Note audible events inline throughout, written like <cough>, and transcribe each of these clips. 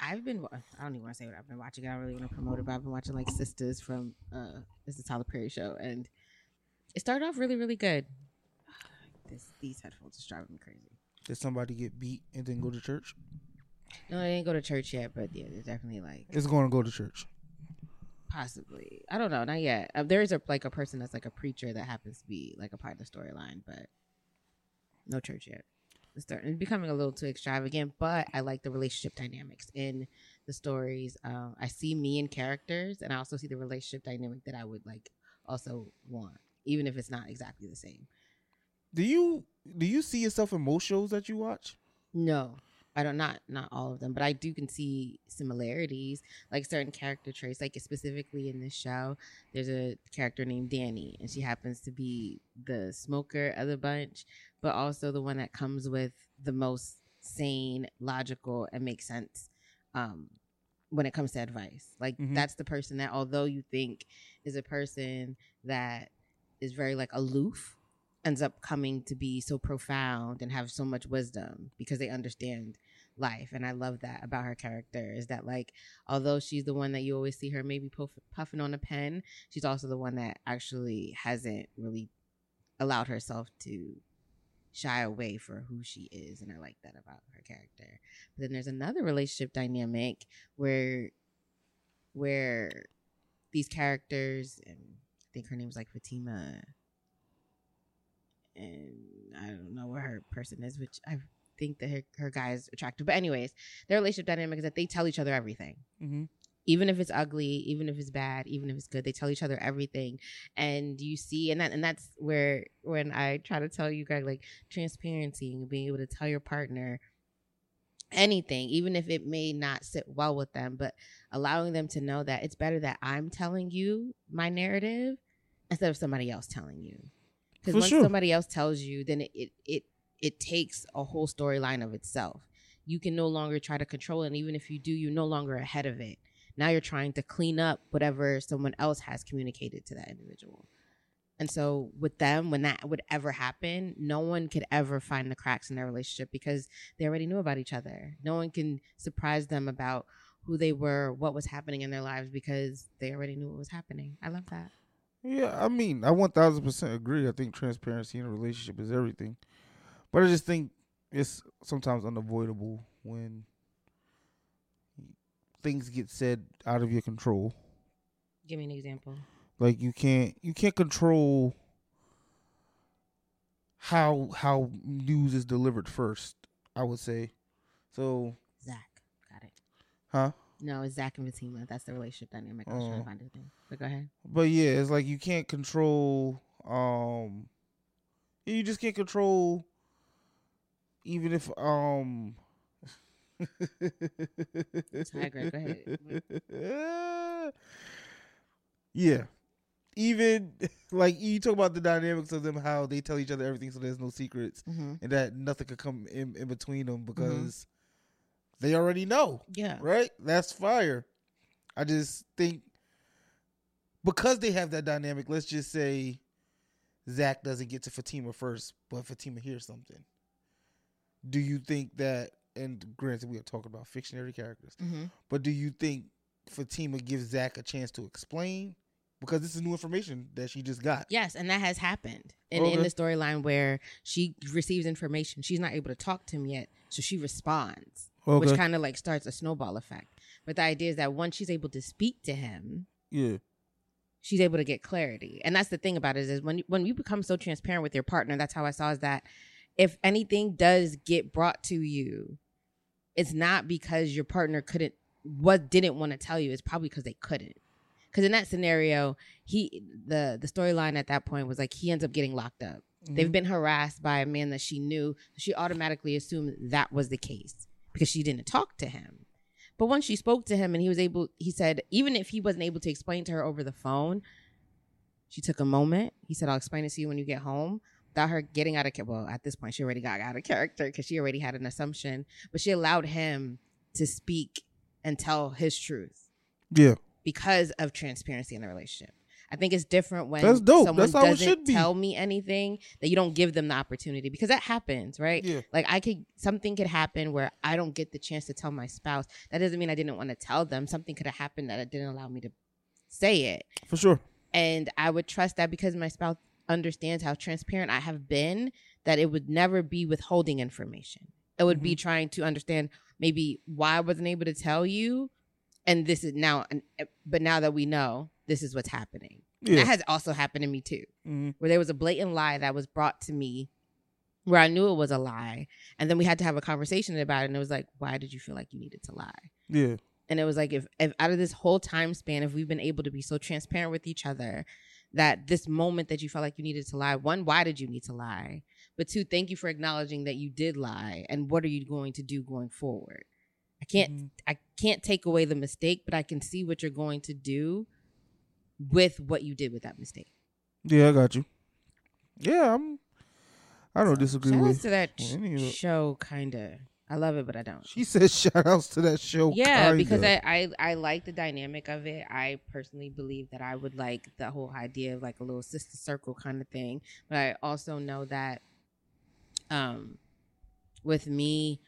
I've been. I don't even want to say what I've been watching. I don't really want to promote it, but I've been watching like Sistas from uh, this is Tyler Perry show, and it started off really, really good. <sighs> This these headphones are driving me crazy. Did somebody get beat and then go to church? No, they didn't go to church yet, but yeah, they're definitely like It's going to go to church. possibly. I don't know, not yet. Uh, there is a like a person that's like a preacher that happens to be like a part of the storyline, but no church yet. It's starting it's becoming a little too extravagant, but I like the relationship dynamics in the stories. Um, I see me in characters, and I also see the relationship dynamic that I would like also want, even if it's not exactly the same. Do you do you see yourself in most shows that you watch? No, I don't not not all of them, but I do can see similarities, like certain character traits. Like specifically in this show, there's a character named Danni, and she happens to be the smoker of the bunch, but also the one that comes with the most sane, logical, and makes sense um, when it comes to advice. Like Mhm. that's the person that, although you think is a person that is very like aloof ends up coming to be so profound and have so much wisdom because they understand life and i love that about her character is that like although she's the one that you always see her maybe puff, puffing on a pen she's also the one that actually hasn't really allowed herself to shy away for who she is and i like that about her character but then there's another relationship dynamic where where these characters and i think her name name's like fatima and I don't know where her person is, which I think that her, her guy is attractive. But anyways, their relationship dynamic is that they tell each other everything. Mm-hmm. Even if it's ugly, even if it's bad, even if it's good, they tell each other everything. And you see, and that and that's where when I try to tell you guys like transparency and being able to tell your partner anything, even if it may not sit well with them, but allowing them to know that it's better that I'm telling you my narrative instead of somebody else telling you. Because once sure. somebody else tells you, then it it it, it takes a whole storyline of itself. You can no longer try to control it, and even if you do, you're no longer ahead of it. Now you're trying to clean up whatever someone else has communicated to that individual. And so with them, when that would ever happen, no one could ever find the cracks in their relationship because they already knew about each other. No one can surprise them about who they were, what was happening in their lives because they already knew what was happening. I love that. Yeah, I mean, I one thousand percent agree. I think transparency in a relationship is everything, but I just think it's sometimes unavoidable when things get said out of your control. Give me an example. Like you can't you can't control how how news is delivered first. I would say, so Zach. Got it. huh? No, it's Zach and Fatima. That's the relationship dynamic. I was trying Oh. to find a thing. But go ahead. But yeah, it's like you can't control. Um, you just can't control. Even if um. Greg, go ahead. <laughs> yeah, even <laughs> like you talk about the dynamics of them, how they tell each other everything, so there's no secrets, Mm-hmm. and that nothing could come in, in between them because they already know Yeah. right? That's fire. I just think because they have that dynamic, let's just say Zach doesn't get to Fatima first, but Fatima hears something. Do you think that, and granted, we are talking about fictionary characters, Mm-hmm. but do you think Fatima gives Zach a chance to explain? Because this is new information that she just got. Yes, and that has happened in, in the storyline where she receives information. She's not able to talk to him yet, so she responds, Okay. which kind of like starts a snowball effect. But the idea is that once she's able to speak to him, yeah. she's able to get clarity. And that's the thing about it is when when you become so transparent with your partner, that's how I saw is that if anything does get brought to you, it's not because your partner couldn't what didn't want to tell you. It's probably because they couldn't. Because in that scenario, he the the storyline at that point was like he ends up getting locked up. They've Mhm. been harassed by a man that she knew. She automatically assumed that was the case because she didn't talk to him. But once she spoke to him and he was able, he said, even if he wasn't able to explain to her over the phone, she took a moment. He said, I'll explain it to you when you get home. Without her getting out of character. Well, at this point, she already got out of character because she already had an assumption, but she allowed him to speak and tell his truth Yeah. because of transparency in the relationship. I think it's different when That's dope. someone That's how it doesn't should be. tell me anything that you don't give them the opportunity because that happens, right? Yeah. Like I could something could happen where I don't get the chance to tell my spouse. That doesn't mean I didn't want to tell them. Something could have happened that it didn't allow me to say it. For sure. And I would trust that because my spouse understands how transparent I have been, that it would never be withholding information. It would be trying to understand maybe why I wasn't able to tell you. And this is now, and but now that we know, this is what's happening. Yeah. That has also happened to me too Mhm. where there was a blatant lie that was brought to me where I knew it was a lie. And then we had to have a conversation about it. And it was like, why did you feel like you needed to lie? Yeah. And it was like, if, if out of this whole time span, if we've been able to be so transparent with each other, that this moment that you felt like you needed to lie, one, why did you need to lie? But two, thank you for acknowledging that you did lie. And what are you going to do going forward? I can't Mhm. I can't take away the mistake, but I can see what you're going to do with what you did with that mistake. Yeah, I got you. Yeah, I'm. I don't disagree with. to that sh- any of it. show, kind of. I love it, but I don't. She says "Shout outs to that show." yeah, because kinda. I, I I like the dynamic of it. I personally believe that I would like the whole idea of like a little sister circle kind of thing. But I also know that, um, with me,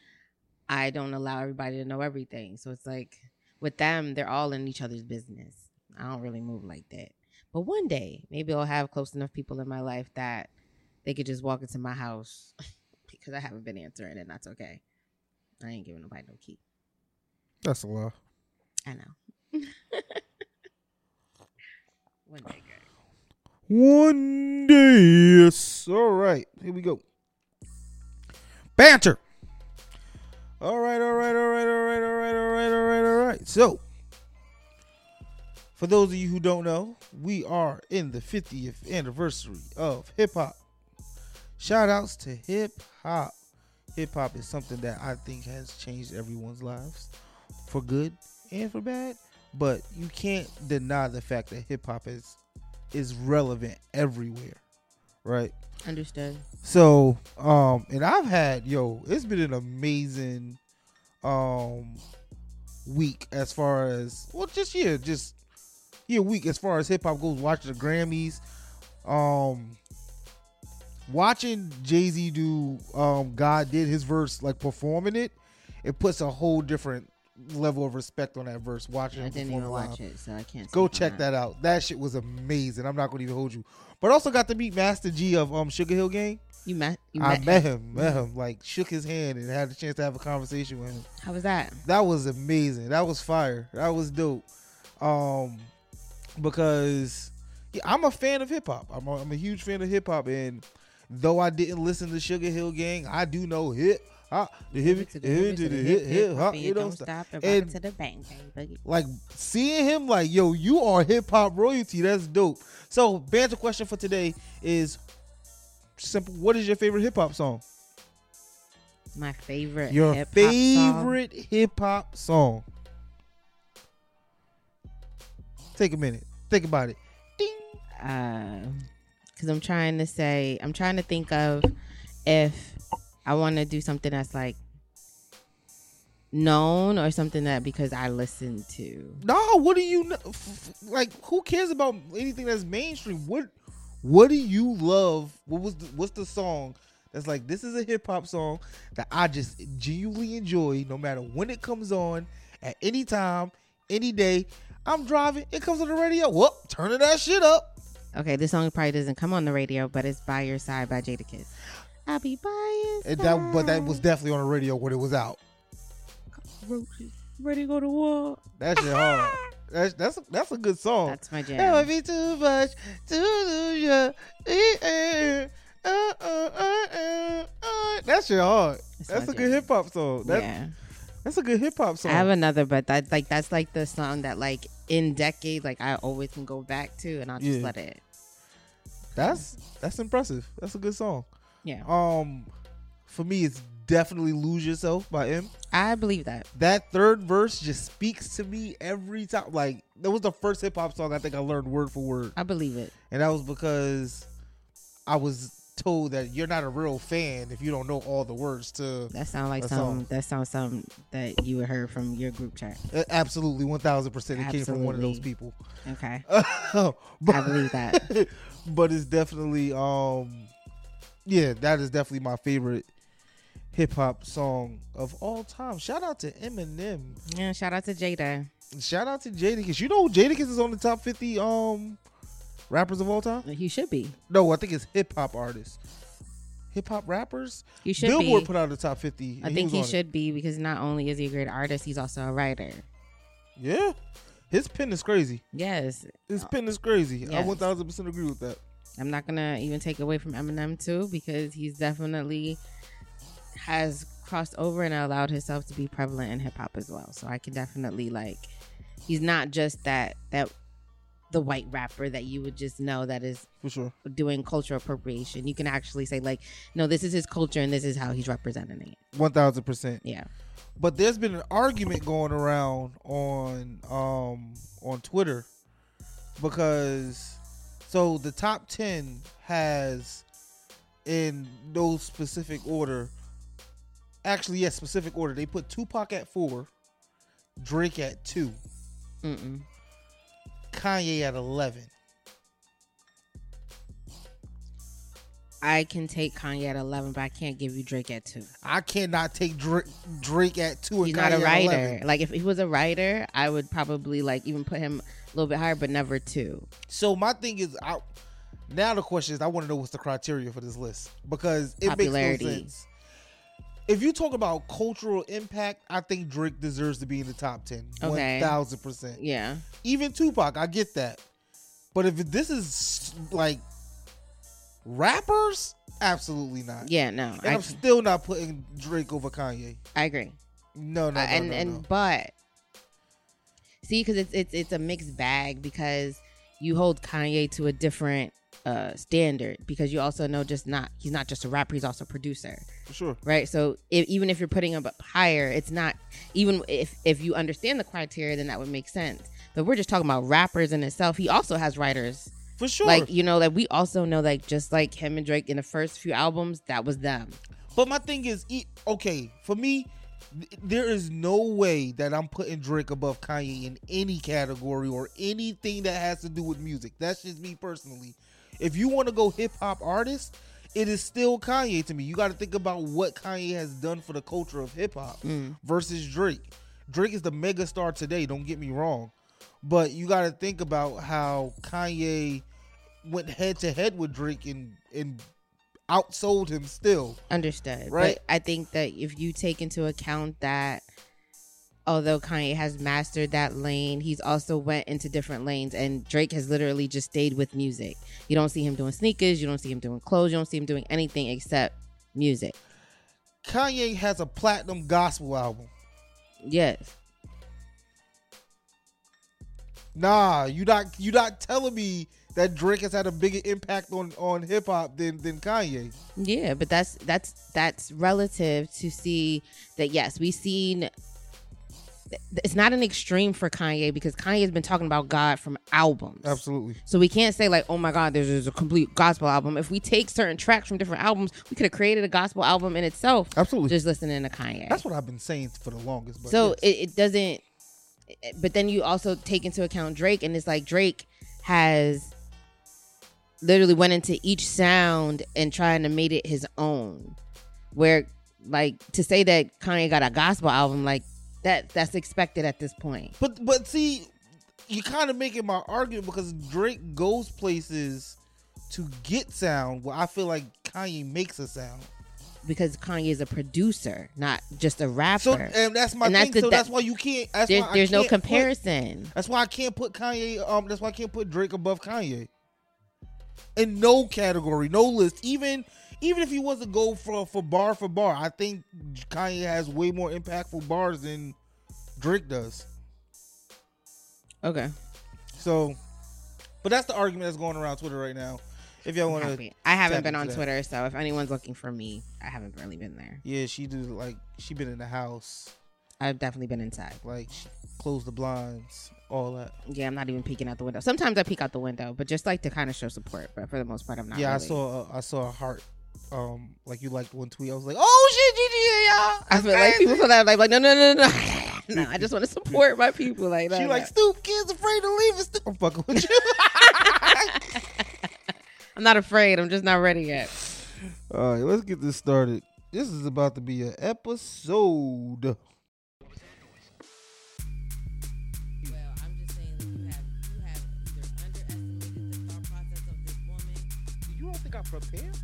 I don't allow everybody to know everything. So it's like with them, they're all in each other's business. I don't really move like that. But one day, maybe I'll have close enough people in my life that they could just walk into my house <laughs> because I haven't been answering, and that's okay. I ain't giving nobody no key. That's a lie. I know. <laughs> One day, girl. One day. Yes. All right. Here we go. Banter. All right, all right, all right, all right, all right, all right, all right, all right. So, for those of you who don't know, we are in the 50th anniversary of hip hop. Shout outs to hip hop. Hip hop is something that I think has changed everyone's lives for good and for bad. But you can't deny the fact that hip hop is is relevant everywhere, right? Understood. So, um, and I've had yo, it's been an amazing um week as far as well, just yeah, just yeah, week as far as hip hop goes. Watching the Grammys, um, watching Jay Z do um God did his verse like performing it, it puts a whole different level of respect on that verse. Watching I him didn't even live. watch it, so I can't. Go check that out. That shit was amazing. I'm not gonna even hold you. But also got to meet Master Gee of um Sugar Hill Gang. You met. You I met. met him, met him, like shook his hand and had a chance to have a conversation with him. How was that? That was amazing. That was fire. That was dope. Um, because yeah, I'm a fan of hip hop. I'm a, I'm a huge fan of hip hop, and though I didn't listen to Sugar Hill Gang, I do know hip hop, the hip, to hip, hip, to the hip, hip hop. You don't stop. and, and- to the bang bang boogie. like seeing him like yo you are hip hop royalty that's dope so banter question for today is simple what is your favorite hip hop song My favorite. your hip-hop favorite hip hop song take a minute think about it Ding. Um, because I'm trying to say, I'm trying to think of if I want to do something that's like known or something that because I listen to. no what do you like who cares about anything that's mainstream? What what do you love? What was the, what's the song that's like this is a hip hop song that I just genuinely enjoy no matter when it comes on at any time any day. I'm driving it comes on the radio whoop turning that shit up Okay, this song probably doesn't come on the radio, but it's "By Your Side" by Jadakiss. I'll be by your and that but that was definitely on the radio when it was out Roaches, ready to go to war. that shit hard <laughs> that's that's a, that's a good song That's my jam. That would be too much to lose you. Eh, uh, uh, uh, uh, uh. That shit hard. That's That's my a good hip hop song. That's yeah, that's a good hip hop song. I have another, but that's like that's like the song that like in decades, like I always can go back to, and I'll just Yeah. let it. that's that's impressive. That's a good song. Yeah, Um, for me, it's definitely "Lose Yourself" by M. I believe that. That third verse just speaks to me every time. Like that was the first hip hop song I think I learned word for word. I believe it. and that was because I was told that you're not a real fan if you don't know all the words to That sounds like some. That sounds something that you would heard from your group chat. Uh, absolutely 1000% it came from one of those people Okay, <laughs> but, I believe that. <laughs> but it's definitely um yeah that is definitely my favorite hip-hop song of all time shout out to eminem Yeah, shout out to Jada. shout out to jadakiss you know jadakiss is on the top 50 um rappers of all time He should be. no i think it's hip-hop artists hip-hop rappers You should billboard be. put out the top 50 I think was he on it. should be because not only is he a great artist, he's also a writer. yeah his pen is crazy Yes, his pen is crazy i 1000% agree with that I'm not gonna even take away from Eminem too because he's definitely has crossed over and allowed himself to be prevalent in hip hop as well. So I can definitely like he's not just that that the white rapper that you would just know that is for sure doing cultural appropriation. You can actually say like, no, this is his culture and this is how he's representing it. 1000% Yeah. but there's been an argument going around on um on Twitter because so the top 10 has in no specific order actually yes specific order they put Tupac at 4 Drake at 2 Mm-mm. Kanye at 11 I can take Kanye at 11, but I can't give you Drake at two. I cannot take Drake, Drake at 2 and He's Kanye not a writer. 11. Like if he was a writer, I would probably like even put him a little bit higher, but never two. So my thing is, I, now the question is, I want to know what's the criteria for this list because it makes no sense. If you talk about cultural impact, I think Drake deserves to be in the top ten. Okay. One thousand percent. Yeah. Even Tupac, I get that. But if this is like rappers, absolutely not. Yeah, no. And I, I'm still not putting Drake over Kanye. I agree. No, no, no, Uh, and no, and no. but see, because it's it's it's a mixed bag because you hold Kanye to a different uh standard because you also know just not he's not just a rapper he's also a producer for sure. right so if, even if you're putting him up higher it's not even if if you understand the criteria then that would make sense but we're just talking about rappers in itself he also has writers For sure. like you know like we also know like just like him and drake in the first few albums that was them But my thing is, okay, for me, there is no way that I'm putting Drake above Kanye in any category or anything that has to do with music. That's just me personally. If you want to go hip hop artist, it is still Kanye to me. You got to think about what Kanye has done for the culture of hip hop Mm. versus Drake. Drake is the mega star today, don't get me wrong. But you got to think about how Kanye went head to head with Drake and and outsold him still. Understood. Right. But I think that if you take into account that although Kanye has mastered that lane, he's also went into different lanes and Drake has literally just stayed with music. You don't see him doing sneakers, you don't see him doing clothes, you don't see him doing anything except music. Kanye has a platinum gospel album. Yes. Nah, you not you not telling me that Drake has had a bigger impact on on hip hop than than Kanye. Yeah, but that's that's that's relative to see that yes, we've seen it's not an extreme for Kanye because Kanye has been talking about God from albums. Absolutely. So we can't say like, oh my God, there's, there's a complete gospel album. If we take certain tracks from different albums, we could have created a gospel album in itself. Absolutely. Just listening to Kanye. That's what I've been saying for the longest. But so yes. it, it doesn't. But then you also take into account Drake, and it's like Drake has literally went into each sound and trying to made it his own. Where like to say that Kanye got a gospel album, like that that's expected at this point. But but see, you kind of making my argument because Drake goes places to get sound where I feel like Kanye makes a sound. Because Kanye is a producer, not just a rapper. So and that's my And that's thing. the- so that- that's why you can't. That's there's why there's no can't put- comparison. that's why I can't put Kanye. Um, that's why I can't put Drake above Kanye. In no category, no list. Even even if he was to go for for bar for bar, I think Kanye has way more impactful bars than Drake does. Okay. So, but that's the argument that's going around Twitter right now. If y'all want to, I haven't been on that. Twitter, so if anyone's looking for me, I haven't really been there. yeah, she do like she been in the house. I've definitely been inside. Like close the blinds, all that. Yeah, I'm not even peeking out the window. Sometimes I peek out the window, but just like to kind of show support. But for the most part, I'm not. yeah, really. I saw. A, I saw a heart. Um, like you liked one tweet. I was like, oh shit, GG, y'all. I feel like people feel that like, like no, no, no, no, no. <laughs> I just want to support my people. Like that. She no, like no. stoop kids afraid to leave. Stu-" I'm fucking with you. <laughs> I'm not afraid. I'm just not ready yet. All right, let's get this started. This is about to be an episode. Well,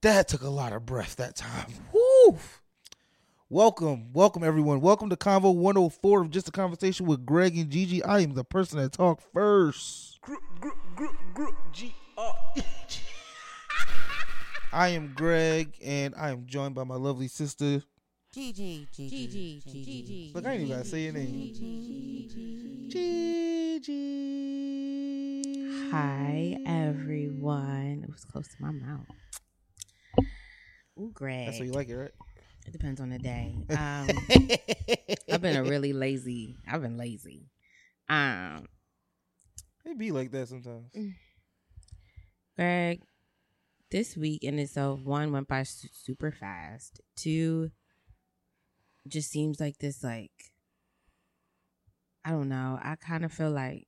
That took a lot of breath that time. Welcome, welcome everyone. Welcome to Convo 104 of Just a Conversation with Greg and Gigi. I am the person that talk first. I am Greg and I am joined by my lovely sister. Gigi, Gigi, Gigi, Look, I ain't even gotta say your name. Gigi. Hi everyone. It was close to my mouth. Ooh, Greg. That's how you like it, right? It depends on the day. <laughs> Um, I've been a really lazy. I've been lazy. Um, It be like that sometimes. Greg, this week in itself, one went by su- super fast. Two, just seems like this, like I don't know. I kind of feel like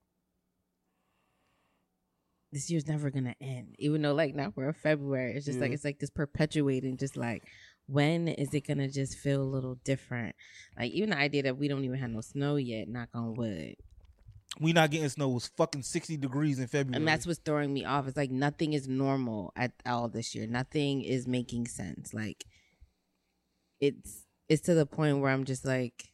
this year's never gonna end, even though like now we're in February. It's just like it's like this perpetuating, just like when is it gonna just feel a little different? Like even the idea that we don't even have no snow yet. Knock on wood. We not getting snow. It was fucking 60 degrees in February. And that's what's throwing me off. It's like nothing is normal at all this year. Nothing is making sense. Like it's it's to the point where I'm just like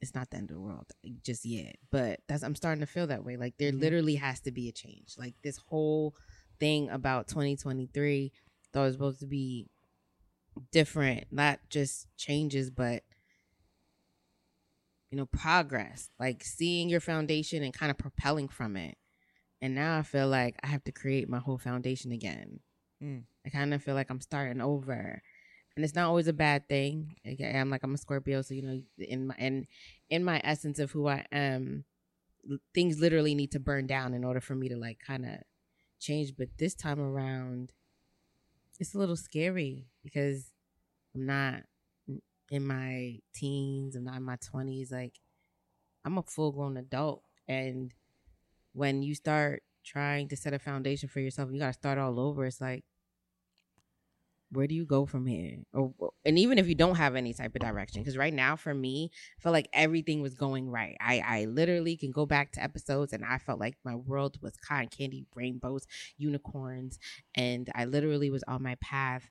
it's not the end of the world just yet. But that's I'm starting to feel that way. Like there Mhm. literally has to be a change. Like this whole thing about 2023 thought it was supposed to be different, not just changes, but you know, progress, like seeing your foundation and kind of propelling from it. And now I feel like I have to create my whole foundation again. Mm. I kind of feel like I'm starting over. And it's not always a bad thing. I'm like I'm a Scorpio, so you know, in my in in my essence of who I am, things literally need to burn down in order for me to like kind of change. But this time around, it's a little scary because I'm not in my teens. I'm not in my twenties. Like I'm a full grown adult, and when you start trying to set a foundation for yourself, you got to start all over. It's like, where do you go from here? Or and even if you don't have any type of direction, because right now for me, I felt like everything was going right. I I literally can go back to episodes, and I felt like my world was cotton candy, rainbows, unicorns, and I literally was on my path,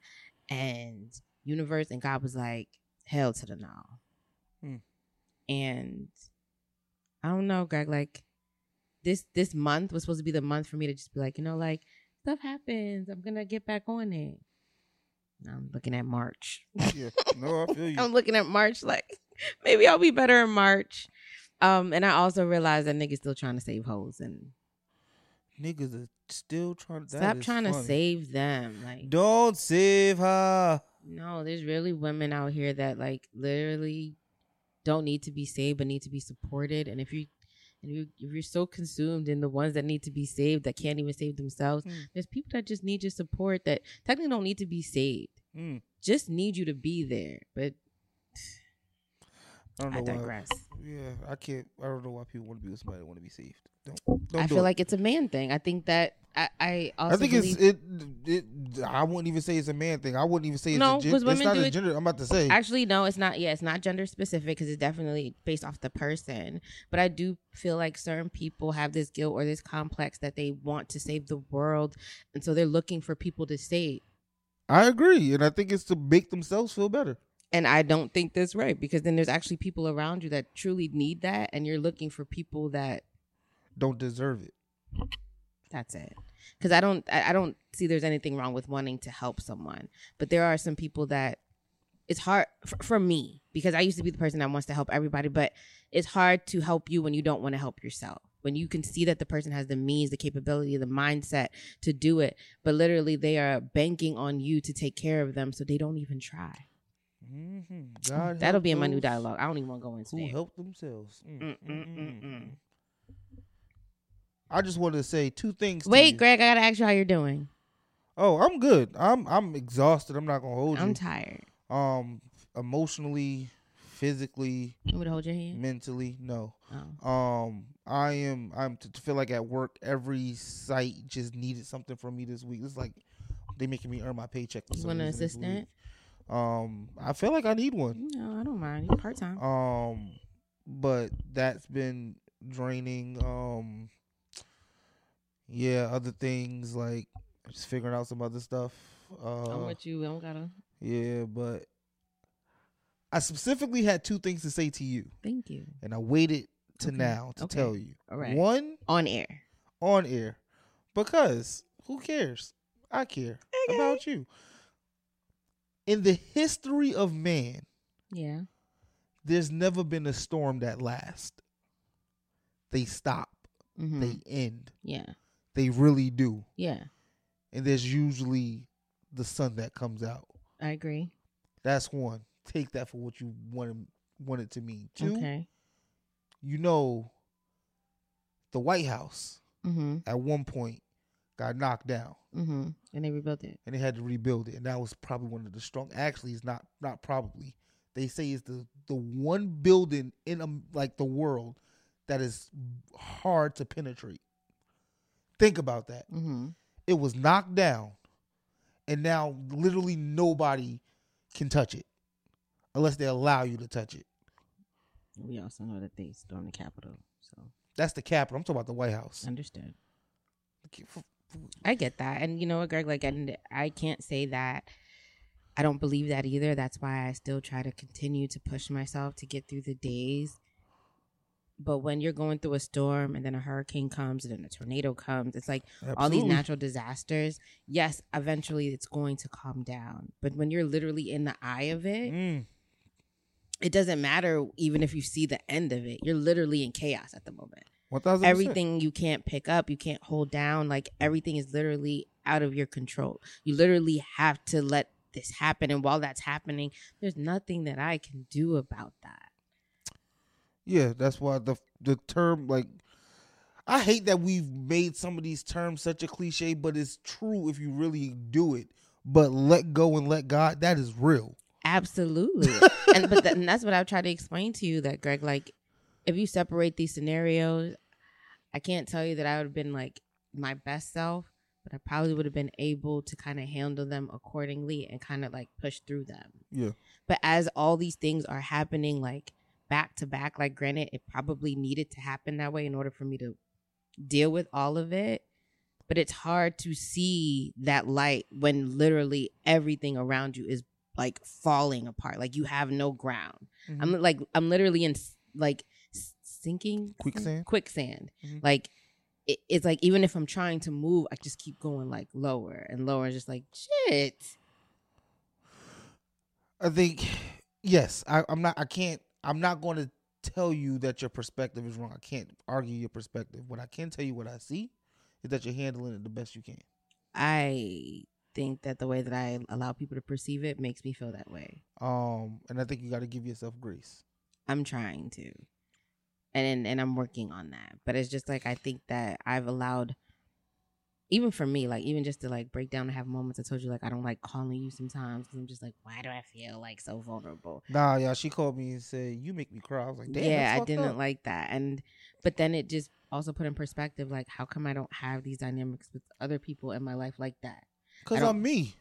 and universe and God was like, hell to the no. Hmm. And I don't know, Greg, like this this month was supposed to be the month for me to just be like, you know, like stuff happens. I'm gonna get back on it. I'm looking at March. yeah. No, I feel <laughs> you. I'm looking at March like <laughs> maybe I'll be better in March. Um, and I also realized that niggas still trying to save hoes and Niggas are still trying to stop trying to save them. Like Don't save her. No, there's really women out here that like literally don't need to be saved but need to be supported. And if you and you if you're so consumed in the ones that need to be saved that can't even save themselves, Mm. there's people that just need your support that technically don't need to be saved. Mm. Just need you to be there. But I don't know I why. Yeah, I can't. I don't know why people want to be with somebody that want to be saved. Don't. don't I do feel it. like it's a man thing. I think that I, I also I think it's it, it. I wouldn't even say it's a man thing. I wouldn't even say it's No, a gen- 'cause It's women not do a it- gender. I'm about to say. Actually, no, it's not. Yeah, it's not gender specific because it's definitely based off the person. But I do feel like certain people have this guilt or this complex that they want to save the world, and so they're looking for people to save. I agree, and I think it's to make themselves feel better. And I don't think that's right because then there's actually people around you that truly need that, and you're looking for people that Don't deserve it. That's it. Because I don't, I I don't see there's anything wrong with wanting to help someone, but there are some people that it's hard for, for me because I used to be the person that wants to help everybody, but it's hard to help you when you don't want to help yourself. When you can see that the person has the means, the capability, the mindset to do it, but literally they are banking on you to take care of them, so they don't even try. Mm-hmm. God That'll be in my new dialogue. I don't even want to go into Who it. help themselves? Mm, Mm, mm, mm, mm, mm, mm. mm. I just wanted to say two things. Wait. Greg, I gotta ask you how you're doing. Oh, I'm good. I'm I'm exhausted. I'm not gonna hold you. I'm tired. um, emotionally, physically, You to hold your hand? mentally, no. Oh. Um, I am. I'm to, to feel like at work, every site just needed something from me this week. It's like they making me earn my paycheck. You want an assistant? Um, I feel like I need one. No, I don't mind. Part time. Um, but that's been draining. Um, yeah, other things like just figuring out some other stuff. Uh, I'm with you. I don't gotta. yeah, but I specifically had two things to say to you, Thank you. and I waited to Okay, now to okay, tell you. all right. One On air. on air because who cares? I care about you. In the history of man, Yeah. there's never been a storm that lasts. They stop. Mm-hmm. They end. yeah. They really do. Yeah. And there's usually the sun that comes out. I agree. That's one. Take that for what you want want it to mean. Two, Okay. you know, the White House Mm-hmm. at one point got knocked down, Mm-hmm. And they rebuilt it. and they had to rebuild it, and that was probably one of the strong. Actually, it's not not probably. They say it's the the one building in um, like the world that is hard to penetrate. Think about that. Mm-hmm. It was knocked down, and now literally nobody can touch it unless they allow you to touch it. We also know that they stormed the Capitol. So That's the Capitol. I'm talking about the White House. understood. I get that. And you know what, Greg, like and I can't say that I don't believe that either. That's why I still try to continue to push myself to get through the days. But when you're going through a storm and then a hurricane comes and then a tornado comes, it's like all these natural disasters. Yes, eventually it's going to calm down. But when you're literally in the eye of it, Mm. it doesn't matter even if you see the end of it. You're literally in chaos at the moment. 1000%. Everything you can't pick up, you can't hold down. Like everything is literally out of your control. You literally have to let this happen. And while that's happening, there's nothing that I can do about that. Yeah, that's why the the term like I hate that we've made some of these terms such a cliche, but it's true if you really do it. But let go and let God, that is real. Absolutely. <laughs> and but and that's what I've tried to explain to you that Greg, like, if you separate these scenarios, I can't tell you that I would have been like my best self, but I probably would have been able to kind of handle them accordingly and kind of like push through them. Yeah. But as all these things are happening like back to back, like granted, it probably needed to happen that way in order for me to deal with all of it. But it's hard to see that light when literally everything around you is like falling apart. Like you have no ground. Mm-hmm. I'm like I'm literally in like sinking Quicksand? Quicksand. Mhm. Like it, it's like even if I'm trying to move, I just keep going like lower and lower. And just like shit. I think yes, I, I'm not I can't I'm not going to tell you that your perspective is wrong. I can't argue your perspective. What I can tell you what I see is that you're handling it the best you can. I think that the way that I allow people to perceive it makes me feel that way. Um and I think you gotta give yourself grace. I'm trying to. And and I'm working on that. But it's just like I think that I've allowed even for me, like even just to like break down and have moments. I told you like I don't like calling you sometimes because I'm just like, why do I feel like so vulnerable? Nah, yeah, she called me and said you make me cry. I was like, damn, yeah, I didn't up. like that, and but then it just also put in perspective like how come I don't have these dynamics with other people in my life like that? because I'm me.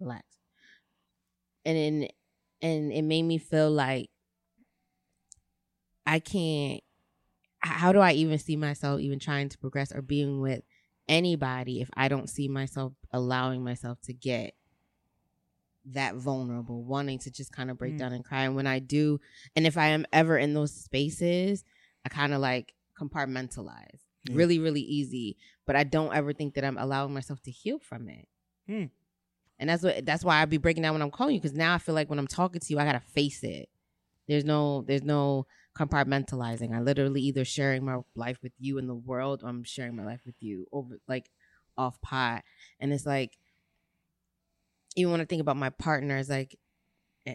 Relax. And then and it made me feel like I can't. How do I even see myself even trying to progress or being with anybody if I don't see myself allowing myself to get that vulnerable, wanting to just kind of break Mm. down and cry. And when I do, and if I am ever in those spaces, I kind of like compartmentalize Yeah. really, really easy. But I don't ever think that I'm allowing myself to heal from it. Hmm. And that's what that's why I'd be breaking down when I'm calling you because now I feel like when I'm talking to you, I gotta face it. There's no there's no compartmentalizing. I literally either sharing my life with you in the world or I'm sharing my life with you over like off pot. And it's like even when I think about my partner, it's like,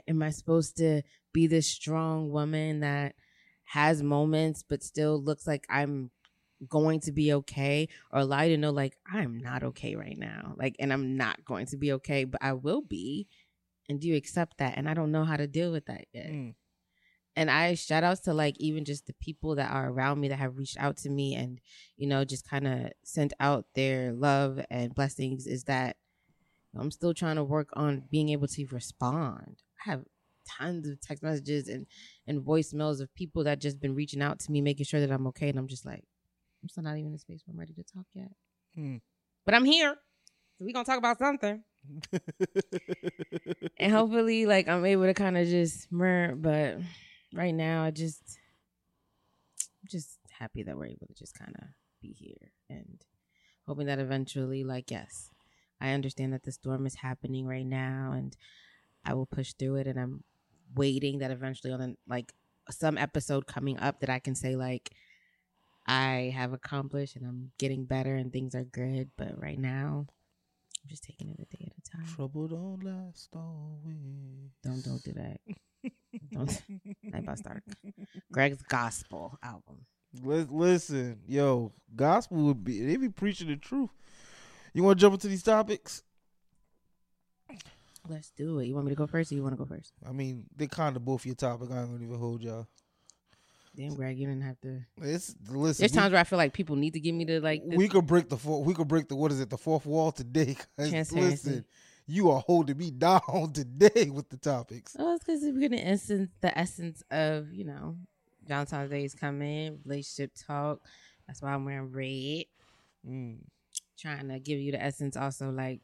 am I supposed to be this strong woman that has moments but still looks like I'm going to be okay or you to know like I'm not okay right now. Like and I'm not going to be okay, but I will be. And do you accept that? And I don't know how to deal with that yet. Mm. And I shout outs to like even just the people that are around me that have reached out to me and, you know, just kind of sent out their love and blessings is that I'm still trying to work on being able to respond. I have tons of text messages and and voicemails of people that just been reaching out to me, making sure that I'm okay. And I'm just like, I'm still not even in a space where I'm ready to talk yet. Hmm. But I'm here. So we gonna talk about something. <laughs> And hopefully like I'm able to kind of just mer but right now I just I'm just happy that we're able to just kind of be here and hoping that eventually like yes I understand that the storm is happening right now and I will push through it and I'm waiting that eventually on like some episode coming up that I can say like I have accomplished and I'm getting better and things are good but right now I'm just taking it a day at a time. Trouble don't last always. Don't don't do that. <laughs> Don't. I about to start Greg's Gospel album. Lis- Listen, yo, gospel would be they be preaching the truth. You want to jump into these topics? Let's do it. You want me to go first, or you want to go first? I mean, they kind of both your topic. I ain't gonna even hold y'all. Damn, Greg, you didn't have to. It's listen. There's we- times where I feel like people need to give me the like. The, we could break the four, we could break the what is it the fourth wall today. <laughs> Transparency. listen you are holding me <laughs> down today with the topics oh, it's because we're gonna essence the essence of you know Valentine's Day is coming, relationship talk. That's why I'm wearing red. mm. Trying to give you the essence. Also, like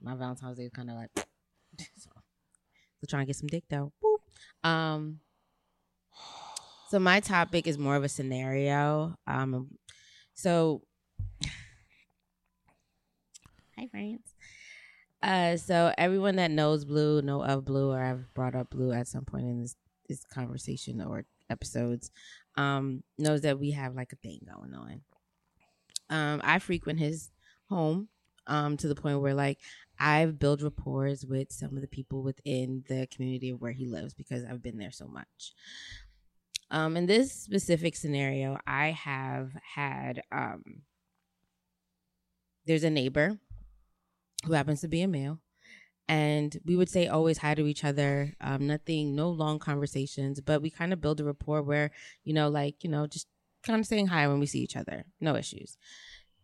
my Valentine's Day is kind of like. <laughs> so, so trying to get some dick though. Boop. Um. So my topic is more of a scenario. Um. So. <sighs> Hi, friends. Uh, so everyone that knows Blue, know of Blue, or I've brought up Blue at some point in this this conversation or episodes, um, knows that we have like a thing going on. Um, I frequent his home, um, to the point where like I've built rapport with some of the people within the community of where he lives because I've been there so much. Um, in this specific scenario, I have had um, there's a neighbor who happens to be a male. And we would say always hi to each other. Um, nothing, no long conversations, but we kind of build a rapport where, you know, like, you know, just kind of saying hi when we see each other. No issues.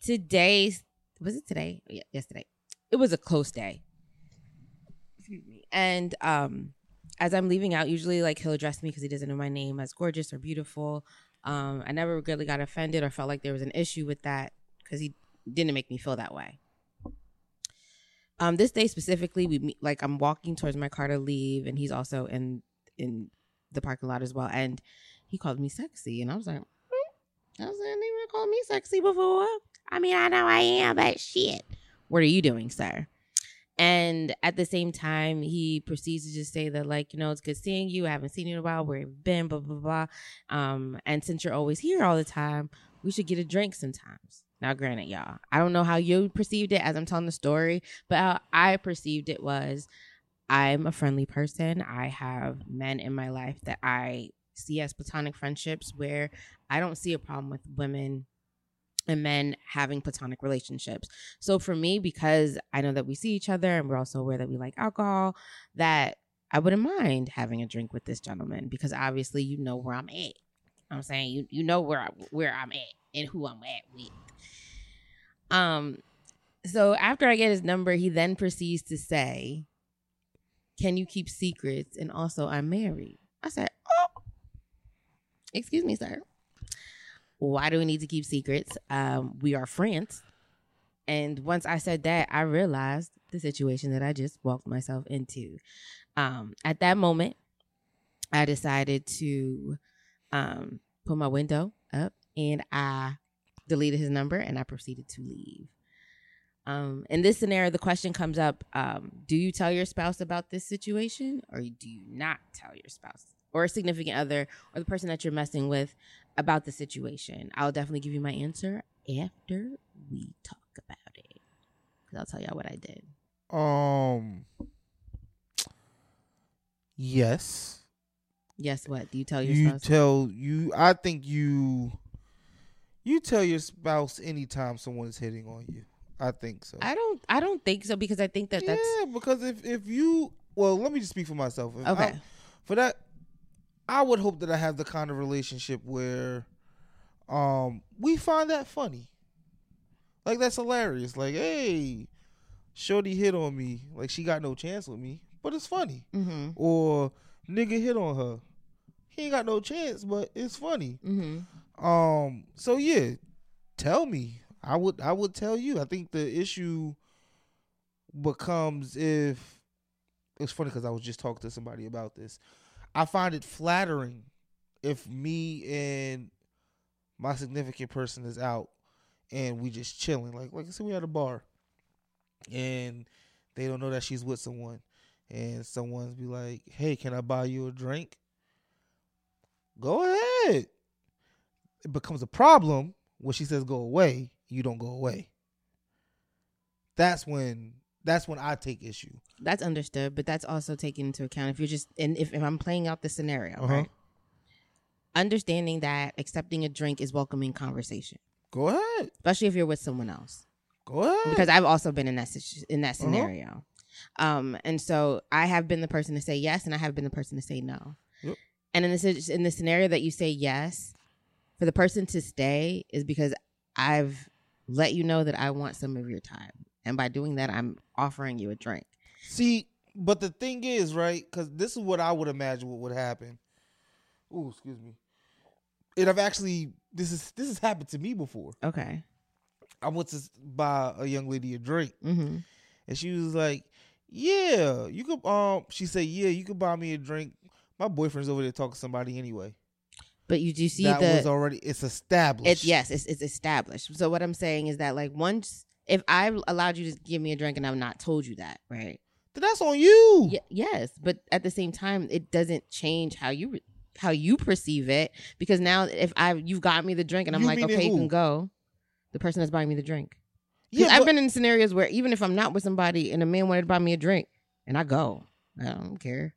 Today, was it today? Yeah, yesterday. It was a close day. Excuse me. And um, as I'm leaving out, usually like he'll address me because he doesn't know my name as gorgeous or beautiful. Um, I never really got offended or felt like there was an issue with that because he didn't make me feel that way. Um, this day specifically, we meet, like I'm walking towards my car to leave, and he's also in in the parking lot as well. And he called me sexy, and I was like, hmm, I was like, even called me sexy before. I mean, I know I am, but shit, what are you doing, sir? And at the same time, he proceeds to just say that, like, you know, it's good seeing you. I haven't seen you in a while. Where you've been, blah blah blah. Um, and since you're always here all the time, we should get a drink sometimes. Now, granted, y'all, I don't know how you perceived it as I'm telling the story, but how I perceived it was I'm a friendly person. I have men in my life that I see as platonic friendships where I don't see a problem with women and men having platonic relationships. So for me, because I know that we see each other and we're also aware that we like alcohol, that I wouldn't mind having a drink with this gentleman because obviously you know where I'm at. I'm saying you you know where I, where I'm at and who I'm at with. Um, so after I get his number, he then proceeds to say, "Can you keep secrets?" And also, I'm married. I said, "Oh, excuse me, sir. Why do we need to keep secrets? Um, we are friends." And once I said that, I realized the situation that I just walked myself into. Um, at that moment, I decided to um, put my window up and I deleted his number and I proceeded to leave. Um, in this scenario, the question comes up um, Do you tell your spouse about this situation or do you not tell your spouse or a significant other or the person that you're messing with about the situation? I'll definitely give you my answer after we talk about it because I'll tell y'all what I did. Um. Yes. Yes, what? Do you tell your You spouse? tell you. I think you. You tell your spouse anytime someone's hitting on you. I think so. I don't I don't think so because I think that that's yeah, because if if you well, let me just speak for myself. If okay. I- for that, I would hope that I have the kind of relationship where, um, we find that funny. Like that's hilarious. Like, hey, Shorty hit on me. Like she got no chance with me, but it's funny. mm-hmm. Or nigga hit on her. He ain't got no chance, but it's funny. Mm-hmm. Um. So yeah, tell me. I would. I would tell you. I think the issue becomes if it's funny because I was just talking to somebody about this. I find it flattering if me and my significant person is out and we just chilling. Like like I said, we at a bar and they don't know that she's with someone, and someone's be like, "Hey, can I buy you a drink?" Go ahead. It becomes a problem when she says go away. You don't go away. That's when that's when I take issue. That's understood, but that's also taken into account if you're just and if, if I'm playing out the scenario, Uh-huh. right? Understanding that accepting a drink is welcoming conversation, Go ahead. especially if you're with someone else. Go ahead. Because I've also been in that in that Uh-huh. scenario, um, and so I have been the person to say yes, and I have been the person to say no. Yep. And in this in the scenario that you say yes, for the person to stay is because I've let you know that I want some of your time, and by doing that, I'm offering you a drink. See, but the thing is, right? Because this is what I would imagine what would happen. Ooh, excuse me. And I've actually this is this has happened to me before. Okay. I went to buy a young lady a drink, Mm-hmm. and she was like, "Yeah, you could." Um, she said, "Yeah, you could buy me a drink." My boyfriend's over there talking to somebody anyway. But you do see that the was already it's established. it's yes, it's it's established. So what I'm saying is that like once if I allowed you to give me a drink and I've not told you that, right? Then that's on you. Y- yes, but at the same time, it doesn't change how you re- how you perceive it because now if I you've got me the drink and I'm You like, okay, you can go. The person that's buying me the drink. Yeah, I've but- been in scenarios where even if I'm not with somebody and a man wanted to buy me a drink and I go, I don't care.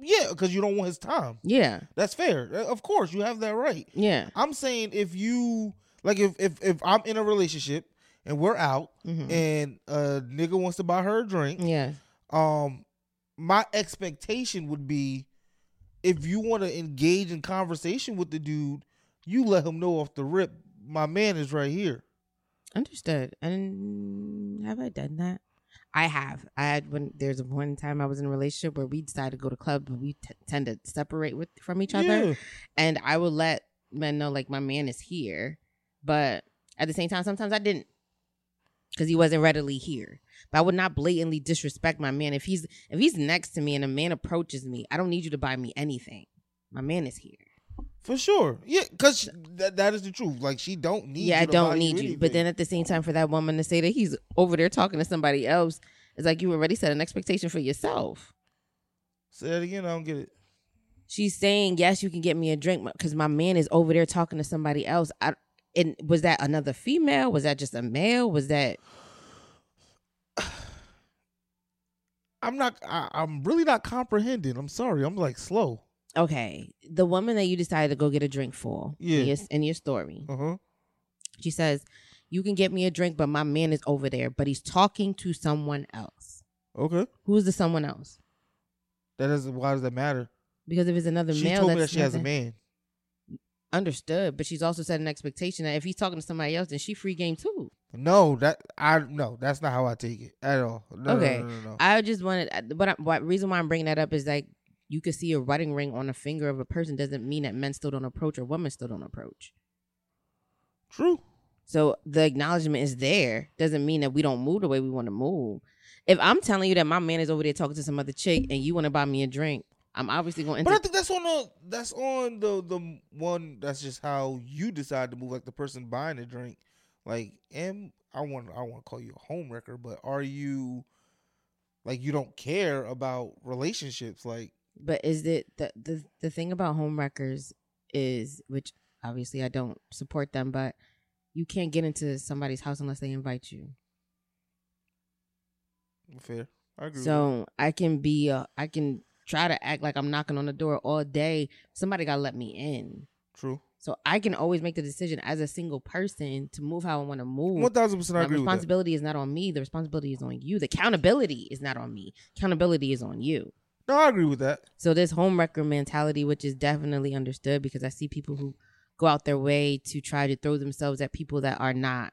Yeah, because you don't want his time. Yeah, That's fair. Uh, Of course, you have that right. yeah. I'm saying if you like if if if I'm in a relationship and we're out hmm and a nigga wants to buy her a drink, Yeah, um my expectation would be if you want to engage in conversation with the dude, you let him know off the rip, my man is right here. understood. And have I done that? I have. I had when there's one time I was in a relationship where we decided to go to club, but we t- tend to separate with from each other. Yeah. and I would let men know like my man is here, but at the same time, sometimes I didn't because he wasn't readily here. But I would not blatantly disrespect my man if he's if he's next to me and a man approaches me. I don't need you to buy me anything. My man is here. For sure. Yeah, cuz that, that is the truth. Like she don't need yeah, I don't need you. anything. But then at the same time, for that woman to say that he's over there talking to somebody else, it's like you already set an expectation for yourself. Say that again, I don't get it. she's saying yes you can get me a drink because my man is over there talking to somebody else I, and was that another female was that just a male was that <sighs> I'm not I, I'm really not comprehending. I'm sorry. I'm like slow. Okay the woman that you decided to go get a drink for Yeah. in your, in your story Uh-huh. She says, "You can get me a drink, but my man is over there, but he's talking to someone else. Okay. Who is the someone else? That doesn't. Why does that matter? Because if it's another She male, told me that she has a man. understood. But she's also set an expectation that if he's talking to somebody else, then she free game too. No, that I no. That's not how I take it at all. No, Okay. No, no. I just wanted, but I, what reason why I'm bringing that up is like you could see a wedding ring on a finger of a person doesn't mean that men still don't approach or women still don't approach. True. So the acknowledgement is there. Doesn't mean that we don't move the way we want to move. If I'm telling you that my man is over there talking to some other chick and you want to buy me a drink, I'm obviously going But I think that's on the that's on the the one that's just how you decide to move, like the person buying the drink. Like, am I want I want to call you a homewrecker, but are you like you don't care about relationships? Like, But is it the the the thing about home wreckers is which obviously I don't support them, but you can't get into somebody's house unless they invite you. fair. I agree. So I can be, uh, I can try to act like I'm knocking on the door all day. Somebody gotta let me in. True. So I can always make the decision as a single person to move how I want to move. One thousand percent, I The agree with that. responsibility is not on me. The responsibility is on you. The accountability is not on me. Accountability is on you. No, I agree with that. So this home wrecker mentality, which is definitely understood because I see people who go out their way to try to throw themselves at people that are not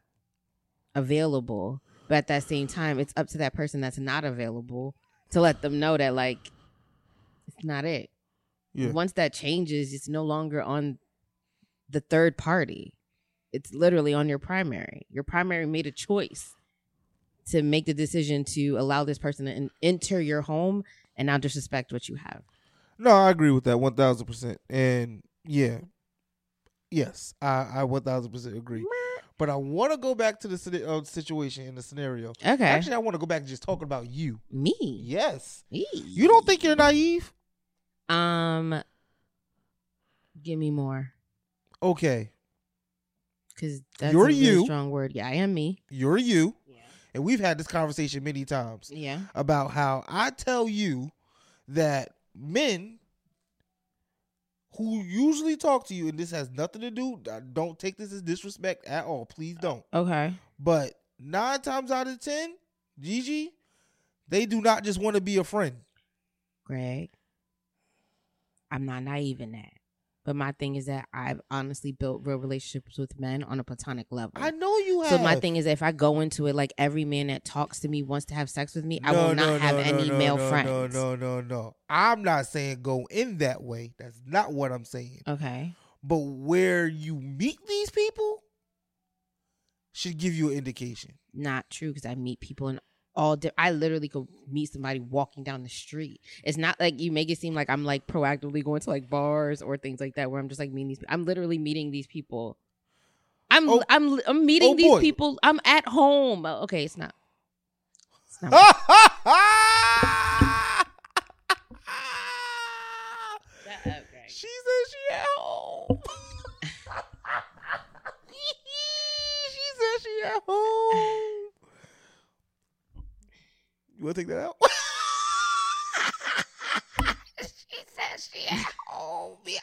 available. But at that same time, it's up to that person that's not available to let them know that like it's not it. Yeah. Once that changes, it's no longer on the third party. It's literally on your primary. Your primary made a choice to make the decision to allow this person to enter your home and now disrespect what you have. No, I agree with that one thousand percent. And yeah, yes, I I one thousand percent agree. But I want to go back to the uh, situation in the scenario. Okay. Actually, I want to go back and just talking about you. Me. Yes. Me. You don't think you're naive? Um give me more. Okay, Cause that's You're a you. strong word. Yeah, I am me. you're you. And we've had this conversation many times Yeah. about how I tell you that men who usually talk to you, and this has nothing to do. Don't take this as disrespect at all. Please don't. Okay. But nine times out of ten, Gigi, they do not just want to be a friend. Greg. I'm not naive in that. But my thing is that I've honestly built real relationships with men on a platonic level. I know you have. So my thing is, if I go into it like every man that talks to me wants to have sex with me, I No, will not no, have no, any no, male no, friends. No, no, no, no. I'm not saying go in that way. That's not what I'm saying. Okay. But where you meet these people should give you an indication. Not true because I meet people in all. Di- I literally could meet somebody walking down the street. It's not like you make it seem like I'm like proactively going to like bars or things like that where I'm just like meeting these. I'm literally meeting these people. I'm Oh. I'm I'm meeting Oh, these boy. people. I'm at home. Okay, it's not. It's not. <laughs> She says she at home. <laughs> she said she at home. You want to take that out? <laughs> she said she at home. Yeah.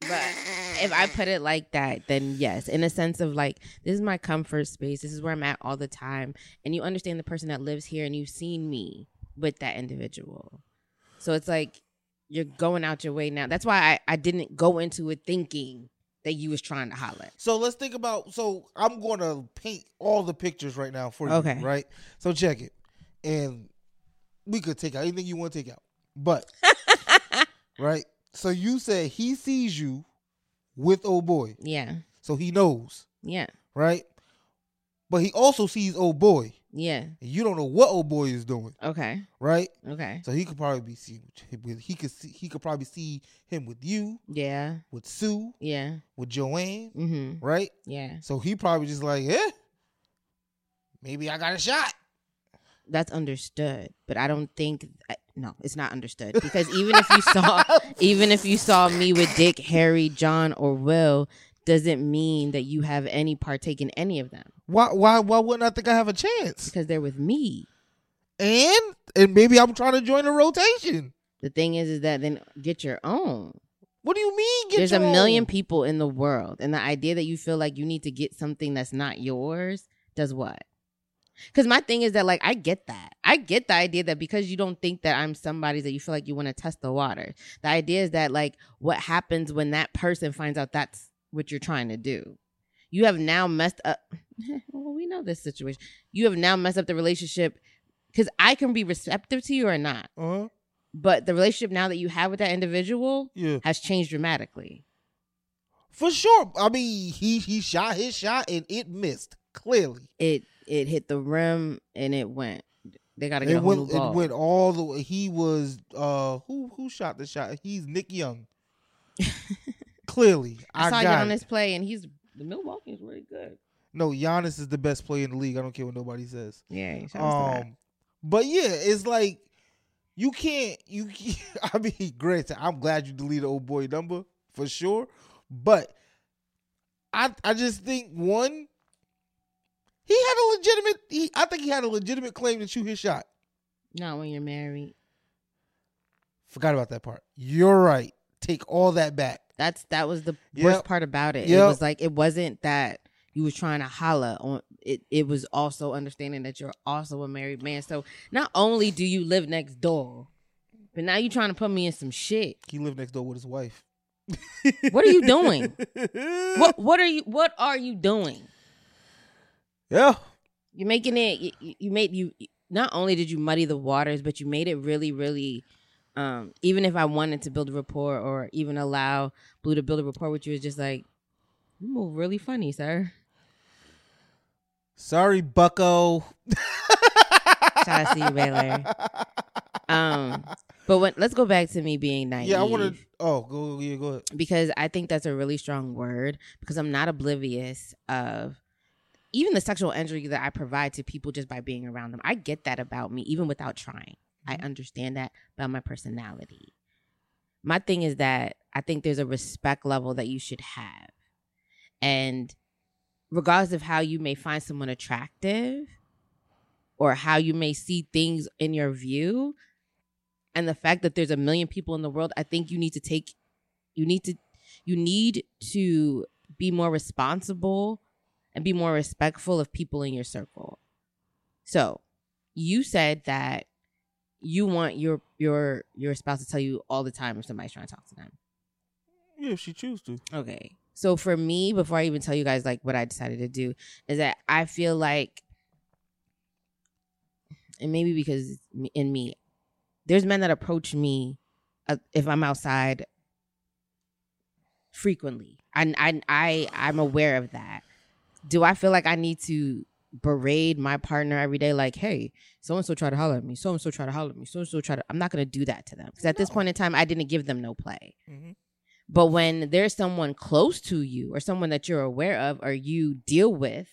But if I put it like that, then yes, in a sense of like, this is my comfort space. This is where I'm at all the time. And you understand the person that lives here and you've seen me with that individual. So it's like you're going out your way now. That's why I, I didn't go into it thinking that you was trying to holler. So let's think about. So I'm going to paint all the pictures right now for you. Okay. Right. So check it, and we could take out anything you want to take out, but <laughs> right. So you said he sees you with old boy, Yeah. so he knows, Yeah. right? But he also sees old boy, Yeah. and you don't know what old boy is doing, Okay. right? Okay. So he could probably be with he could see he could probably see him with you, Yeah. with Sue, Yeah. with Joanne, Mm-hmm. right? Yeah. So he probably just like, yeah, maybe I got a shot. That's understood. But I don't think, I, no, it's not understood. Because even if you saw, <laughs> even if you saw me with Dick, Harry, John, or Will, doesn't mean that you have any partake in any of them Why why why wouldn't I think I have a chance? because they're with me. And and maybe I'm trying to join a rotation. The thing is, is that then get your own. What do you mean? Get There's a your million own? people in the world, and the idea that you feel like you need to get something that's not yours does what? Because my thing is that, like, I get that. I get the idea that because you don't think that I'm somebody's that you feel like you want to test the water. The idea is that, like, what happens when that person finds out that's what you're trying to do? You have now messed up. <laughs> well, we know this situation. You have now messed up the relationship because I can be receptive to you or not, Uh-huh. but the relationship now that you have with that individual Yeah. has changed dramatically. For sure. I mean, he he shot his shot and it missed clearly. It it hit the rim and it went. They got to get It a went new ball. it went all the way. He was uh who who shot the shot? He's Nick Young. <laughs> clearly, I, I, saw got it. Giannis play, and he's the Milwaukee is really good. No, Giannis is the best player in the league. I don't care what nobody says. Yeah, shout out to that. Um, but yeah, it's like you can't. You, can't, <laughs> I mean, granted, I'm glad you deleted old boy number for sure, but I, I just think one, he had a legitimate. He, I think he had a legitimate claim to shoot his shot. Not when you're married. Forgot about that part. You're right. Take all that back. That's that was the Yep. worst part about it. It was like it wasn't that you was trying to holla on it. It was also understanding that you're also a married man. So not only do you live next door, but now you're trying to put me in some shit. He lived next door with his wife. What are you doing? <laughs> What what are you what are you doing? Yeah. You're making it. You, you- made you. Not only did you muddy the waters, but you made it really, really. Um, even if I wanted to build a rapport or even allow Blue to build a rapport with you, it's just like you move really funny, sir. Sorry, Bucko. Shout out to you, Baylor. Um, but when let's go back to me being naive. Yeah, I want to. Oh, go. Yeah, go ahead. because I think that's a really strong word because I'm not oblivious of even the sexual energy that I provide to people just by being around them. I get that about me even without trying. I mm-hmm. understand that about my personality. My thing is that I think there's a respect level that you should have. And regardless of how you may find someone attractive or how you may see things in your view, and the fact that there's a million people in the world, I think you need to take you need to you need to be more responsible and be more respectful of people in your circle. So, you said that you want your your your spouse to tell you all the time if somebody's trying to talk to them. Yeah, if she choose to. Okay. So for me, before I even tell you guys like what I decided to do, is that I feel like, and maybe because in me, there's men that approach me uh, if I'm outside frequently. I I I I'm aware of that. Do I feel like I need to berate my partner every day? Like, hey, so and so try to holler at me. So and so try to holler at me. So and so try to. I'm not gonna do that to them because at this point in time, I didn't give them no play. Mm-hmm. But when there's someone close to you or someone that you're aware of or you deal with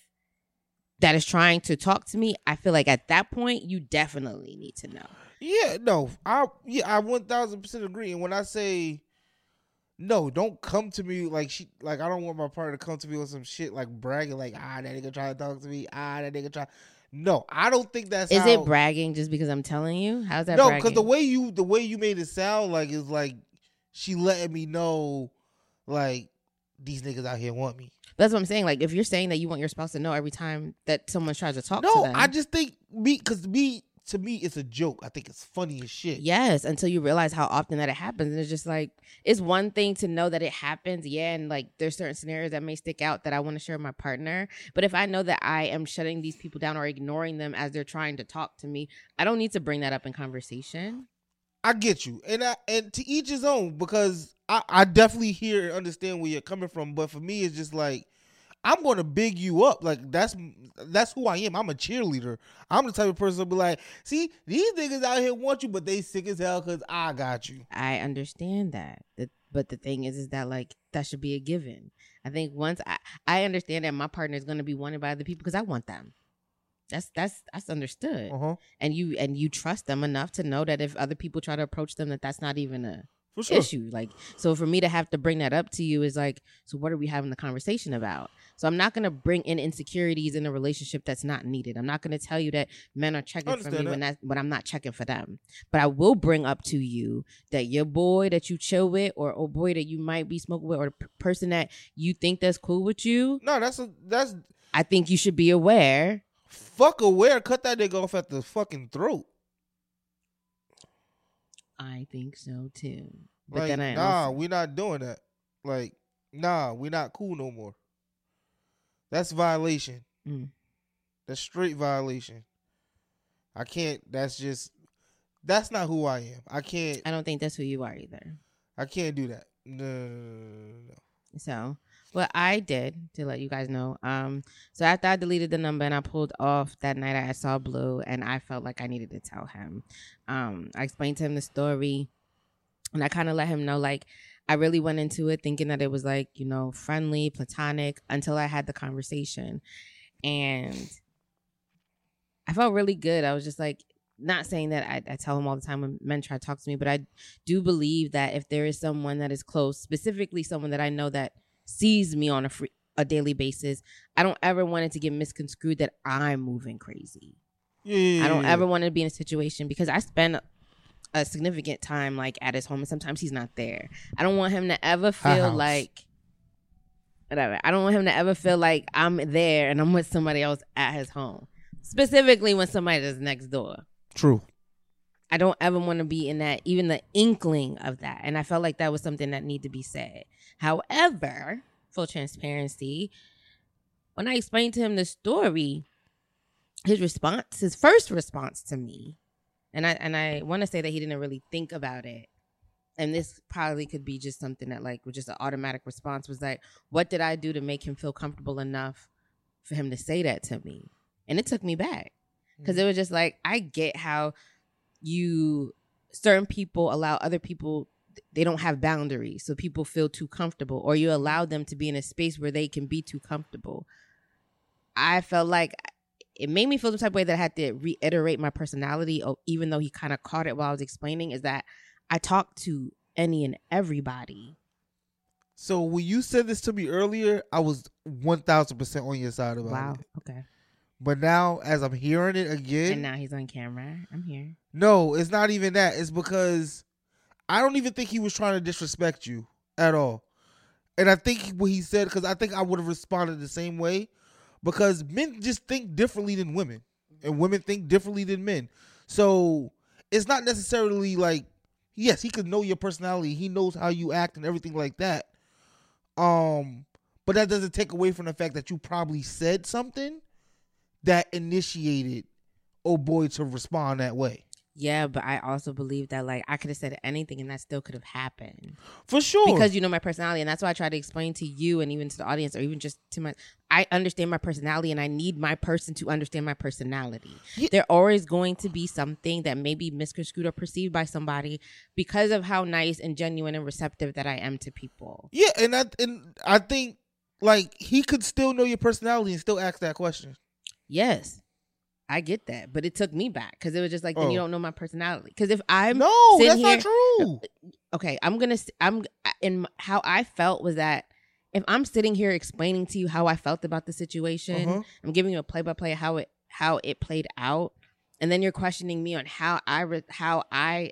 that is trying to talk to me, I feel like at that point you definitely need to know. Yeah, no, I yeah, I one thousand percent agree. And when I say no, don't come to me like she like I don't want my partner to come to me with some shit like bragging like ah that nigga try to talk to me ah that nigga try. No, I don't think that's Is how, it bragging just because I'm telling you? How's that No, because the way you the way you made it sound like is like she letting me know like these niggas out here want me. That's what I'm saying. Like if you're saying that you want your spouse to know every time that someone tries to talk to No, them. I just think me because me to me it's a joke. I think it's funny as shit. Yes, until you realize how often that it happens. And it's just like, it's one thing to know that it happens. Yeah. And like, there's certain scenarios that may stick out that I want to share with my partner. But if I know that I am shutting these people down or ignoring them as they're trying to talk to me, I don't need to bring that up in conversation. I get you, and I and to each his own because I I definitely hear and understand where you're coming from. But for me, it's just like I'm going to big you up. Like that's that's who I am. I'm a cheerleader. I'm the type of person to be like, see, these niggas out here want you, but they sick as hell because I got you. I understand that. But the thing is, is that like, that should be a given. I think once I, I understand that my partner is going to be wanted by other people because I want them. That's that's that's understood. Uh huh. and you and you trust them enough to know that if other people try to approach them that that's not even a sure. issue. Like, so for me to have to bring that up to you is like, so what are we having the conversation about? So I'm not gonna bring in insecurities in a relationship that's not needed. I'm not gonna tell you that men are checking for me Understand when that when I'm not checking for them. But I will bring up to you that your boy that you chill with, or oh boy that you might be smoking with, or the p- person that you think that's cool with you. No, that's a that's I think you should be aware. fuck aware. Cut that nigga off at the fucking throat. I think so too. But Like, then I nah, also- we not doing that. Like, nah, we're not cool no more. That's violation. Mm. That's straight violation. I can't. That's just. That's not who I am. I can't. I don't think that's who you are either. I can't do that. No, no, no, no, no. So what I did to let you guys know, um, so after I deleted the number and I pulled off that night I saw Blue and I felt like I needed to tell him. Um, I explained to him the story and I kind of let him know like I really went into it thinking that it was like, you know, friendly, platonic until I had the conversation. And I felt really good. I was just like, not saying that I, I tell him all the time when men try to talk to me, but I do believe that if there is someone that is close, specifically someone that I know that sees me on a free, a daily basis, I don't ever want it to get misconstrued that I'm moving crazy. Yeah, I don't ever want to be in a situation because I spend a significant time like at his home and sometimes he's not there. I don't want him to ever feel like whatever. I don't want him to ever feel like I'm there and I'm with somebody else at his home. Specifically when somebody is next door. True. I don't ever want to be in that, even the inkling of that. And I felt like that was something that needed to be said. However, full transparency, when I explained to him the story, his response, his first response to me, and I and I want to say that he didn't really think about it. And this probably could be just something that like was just an automatic response was like, what did I do to make him feel comfortable enough for him to say that to me? And it took me back because it mm. was just like I get how you certain people allow other people they don't have boundaries so people feel too comfortable or you allow them to be in a space where they can be too comfortable i felt like it made me feel the type of way that i had to reiterate my personality even though he kind of caught it while i was explaining is that i talk to any and everybody So when you said this to me earlier, I was one thousand percent on your side about wow it. okay But now, as I'm hearing it again, and now he's on camera i'm here no, it's not even that. It's because I don't even think he was trying to disrespect you at all. And I think what he said, because I think I would have responded the same way, because men just think differently than women, and women think differently than men. So it's not necessarily like, yes, he could know your personality, he knows how you act and everything like that. Um, but that doesn't take away from the fact that you probably said something that initiated oh boy to respond that way. Yeah but i also believe that like i could have said anything and that still could have happened For sure. because you know my personality and that's why i try to explain to you and even to the audience or even just to my i understand my personality and i need my person to understand my personality Yeah. there always going to be something that may be misconstrued or perceived by somebody because of how nice and genuine and receptive that i am to people Yeah, and I and I think like he could still know your personality and still ask that question. yes i get that but it took me back because it was just like then you Oh. don't know my personality because if i'm no, that's not true. okay i'm gonna I'm in how i felt was that if i'm sitting here explaining to you how i felt about the situation Uh-huh. i'm giving you a play-by-play how it how it played out and then you're questioning me on how i re- how i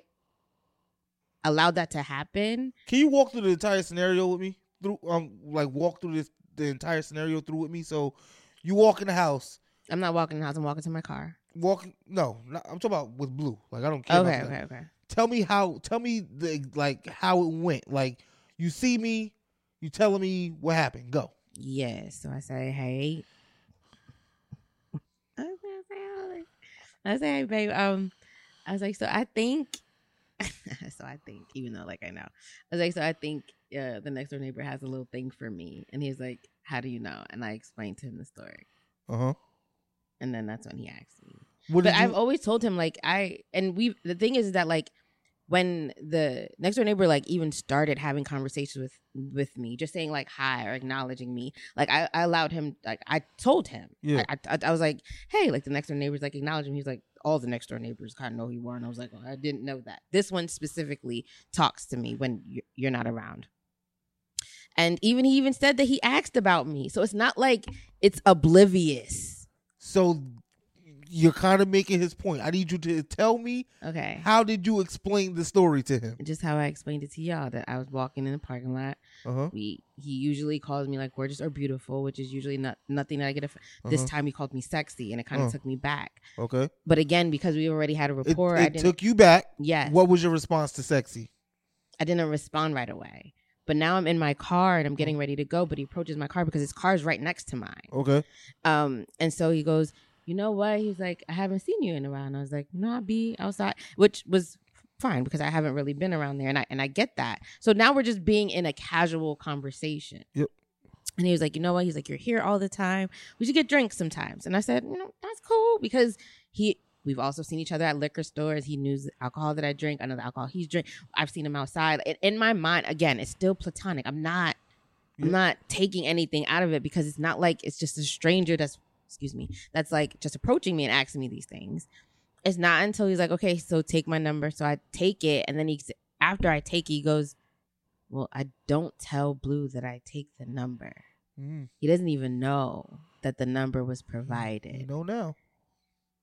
allowed that to happen Can you walk through the entire scenario with me? Through um like walk through this the entire scenario through with me. So you walk in the house, i'm not walking in the house i'm walking to my car walking no, not, I'm talking about with blue. Like I don't care. okay about that. okay okay Tell me how tell me the like how it went. Like you see me, you telling me what happened. Go. yes so i say hey I was say, I like- I say hey babe um i was like so i think <laughs> so I think, even though like I know, I was like, so I think uh, the next door neighbor has a little thing for me, and he's like, how do you know? And I explained to him the story, Uh huh. And then that's when he asked me. What But? I've always told him like I and we. The thing is that like when the next door neighbor like even started having conversations with with me, just saying like hi or acknowledging me, like I, I allowed him. Like I told him, Yeah. I, I, I was like, hey, like the next door neighbor's like acknowledging me. He's like, all the next door neighbors kind of know who you are, and I was like, oh, I didn't know that. This one specifically talks to me when you're not around. And even he even said that he asked about me, so it's not like it's oblivious. So you're kind of making his point. I need you to tell me Okay. how did you explain the story to him? Just how I explained it to y'all that I was walking in the parking lot. Uh huh. We he usually calls me like gorgeous or beautiful, which is usually not nothing that I get. Aff- This Uh-huh. time he called me sexy, and it kind of Uh. took me back. Okay. But again, because we already had a It, rapport, I it didn't. took you back. yes, What was your response to sexy? I didn't respond right away. But now I'm in my car and I'm getting ready to go. But he approaches my car because his car is right next to mine. Okay. Um, and so he goes, you know what? He's like, I haven't seen you in a while. And I was like, no, I'll be outside, which was fine because I haven't really been around there, and I and I get that. So now we're just being in a casual conversation. Yep. And he was like, you know what? He's like, you're here all the time. We should get drinks sometimes. And I said, you know, that's cool because he. We've also seen each other at liquor stores. He knew the alcohol that I drink. I know the alcohol he's drink. I've seen him outside. In, in my mind, again, it's still platonic. I'm not. Yeah. I'm not taking anything out of it because it's not like it's just a stranger that's excuse me that's like just approaching me and asking me these things. It's not until he's like, okay, so take my number. So I take it, and then he after I take it, he goes, well, I don't tell Blue that I take the number. Mm, He doesn't even know that the number was provided. you know now.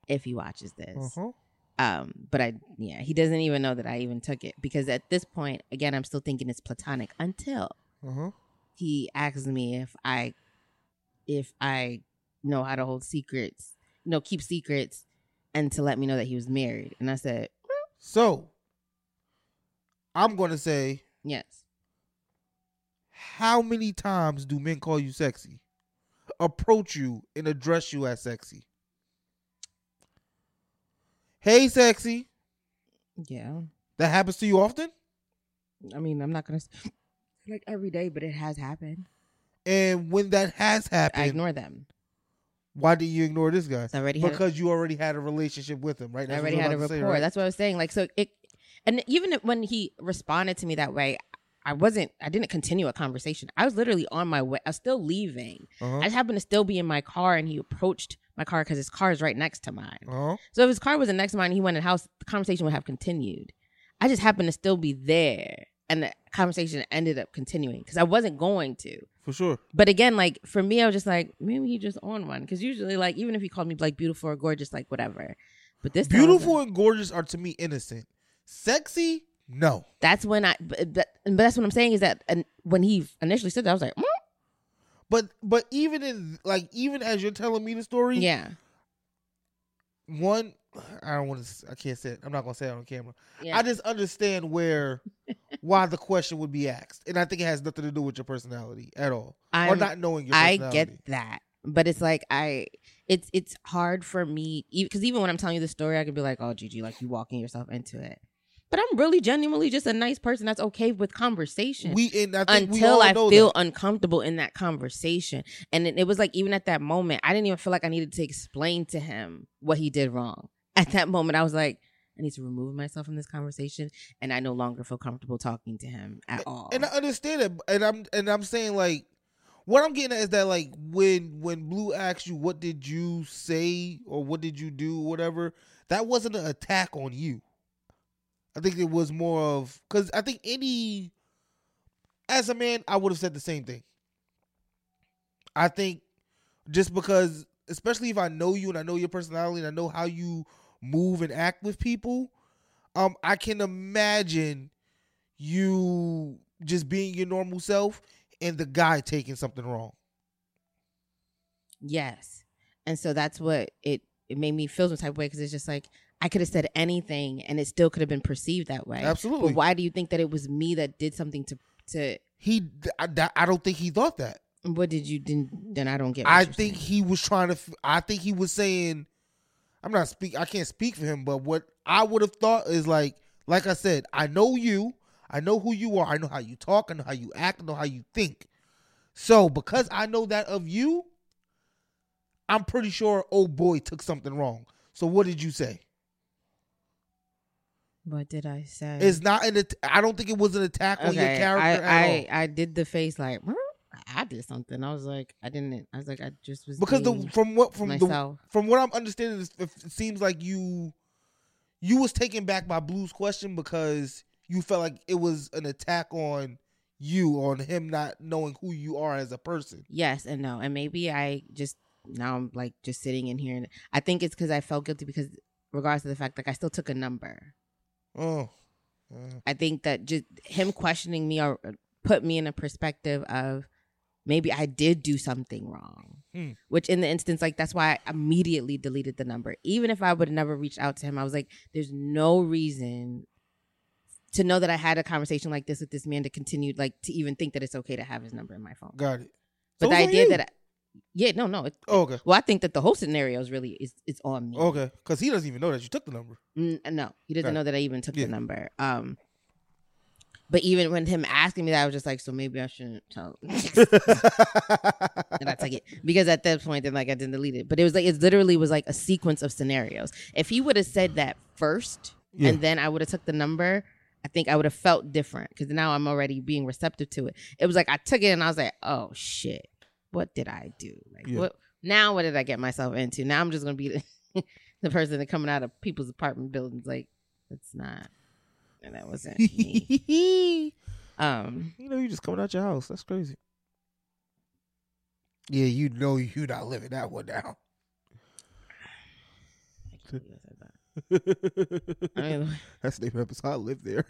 If he watches this. Uh-huh. Um, but I yeah, he doesn't even know that I even took it because at this point, again, I'm still thinking it's platonic until Uh-huh. he asks me if I if I know how to hold secrets, you know, keep secrets and to let me know that he was married. And I said, So I'm gonna say, Yes. how many times do men call you sexy? Approach you and address you as sexy. Hey sexy. Yeah. That happens to you often? I mean, I'm not gonna like every day, but it has happened. And when that has happened, I ignore them. why did you ignore this guy? I already Because you already had a relationship with him, right? I That's what already had a rapport. say, right? That's what I was saying. Like so it and even when he responded to me that way, I wasn't I didn't continue a conversation. I was literally on my way. I was still leaving. Uh-huh. I just happened to still be in my car and he approached my car because his car is right next to mine. Uh-huh. So if his car wasn't next to mine and he went in the house, the conversation would have continued. I just happened to still be there. And the conversation ended up continuing because I wasn't going to. For sure. But again, like for me, I was just like, maybe he just on one. Because usually, like, even if he called me like beautiful or gorgeous, like whatever. But this was Beautiful like- and gorgeous are to me innocent. Sexy? No. that's when I, but, but, but that's what I'm saying is that and when he initially said that, I was like, mm, But but even in like even as you're telling me the story, yeah, one I don't want to I can't say it. I'm not gonna say it on camera. yeah. I just understand where why the question would be asked. And I think it has nothing to do with your personality at all. or I'm- not knowing your I get that, but it's like I, it's it's hard for me because even when I'm telling you the story, I could be like, "Oh, Gigi, like you walking yourself into it," but I'm really genuinely just a nice person that's okay with conversation. We I until I feel that. uncomfortable in that conversation, and it, it was like even at that moment, I didn't even feel like I needed to explain to him what he did wrong. At that moment, I was like. I need to remove myself from this conversation, and I no longer feel comfortable talking to him at all. And I understand it, and I'm and I'm saying like, what I'm getting at is that like when when Blue asks you what did you say or what did you do, whatever, that wasn't an attack on you. I think it was more of because I think any, as a man, I would have said the same thing. I think just because, especially if I know you and I know your personality and I know how you move and act with people, um, I can imagine you just being your normal self and the guy taking something wrong. Yes. And so that's what it it made me feel some type of way because it's just like I could have said anything and it still could have been perceived that way. Absolutely. But why do you think that it was me that did something to to He, I, I don't think he thought that. what did you didn't then I don't get I think saying. he was trying to. I think he was saying, I'm not speak. I can't speak for him, but what I would have thought is like, like I said, I know you. I know who you are. I know how you talk. I know how you act. I know how you think. So because I know that of you, I'm pretty sure old boy took something wrong. So what did you say? What did I say? It's not an. at- I don't think it was an attack on your character I, at all. I I did the face like? I did something. I was like, I didn't. I was like, I just was because the from what from the from what I'm understanding, it seems like you you was taken back by Blue's question because you felt like it was an attack on you, on him not knowing who you are as a person. Yes and no, and maybe I just now I'm like just sitting in here, and I think it's because I felt guilty because regards to the fact like I still took a number. Oh, I think that just him questioning me or put me in a perspective of maybe I did do something wrong. Hmm. Which in the instance, like that's why I immediately deleted the number. Even if I would have never reached out to him, I was like, there's no reason to know that I had a conversation like this with this man to continue like to even think that it's okay to have his number in my phone. got it. But So the idea you. that yeah, no, no. It, Oh, okay, well, I think that the whole scenario is really is it's on me. okay, because he doesn't even know that you took the number. Mm, no, he doesn't Right. know that I even took Yeah. the number. Um, but even when him asking me that, I was just like, so maybe I shouldn't tell. <laughs> and I took it because at that point, then like I didn't delete it. But it was like it literally was like a sequence of scenarios. If he would have said that first, Yeah. and then I would have took the number, I think I would have felt different because now I'm already being receptive to it. It was like I took it and I was like, oh shit, what did I do? Like Yeah. what? Now what did I get myself into? Now I'm just gonna be the, <laughs> the person that coming out of people's apartment buildings like that's not. And that wasn't me. <laughs> you Um, know, you just coming out your house. That's crazy. Yeah, you know you not living that one down. I can't <laughs> believe I said that. I mean, That's the name of the episode. I live there.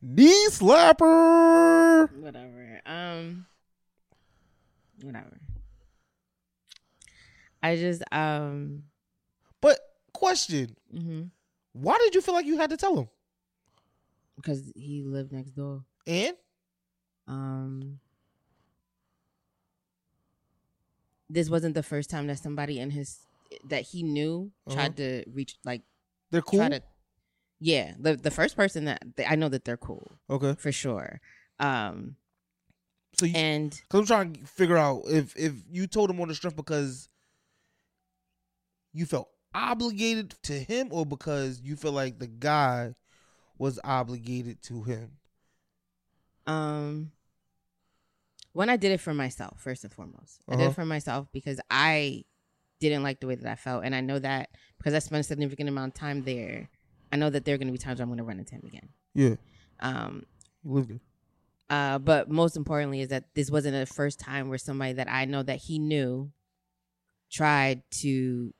Knee slapper. whatever. Um, whatever. I just um. But question: hmm Why did you feel like you had to tell him? because he lived next door. And Um, this wasn't the first time that somebody in his that he knew tried to reach like they're Uh-huh. cool. try to. Yeah, the the first person that I know that they're cool okay, for sure. Um, so you, and Cause I'm trying to figure out if if you told him on the strength because you felt obligated to him or because you feel like the guy was obligated to him. Um, when I did it for myself, first and foremost, I did Uh-huh. it for myself because I didn't like the way that I felt, and I know that because I spent a significant amount of time there. I know that there are going to be times where I'm going to run into him again. Yeah, Um, lived there. uh, but most importantly is that this wasn't the first time where somebody that I know that he knew tried to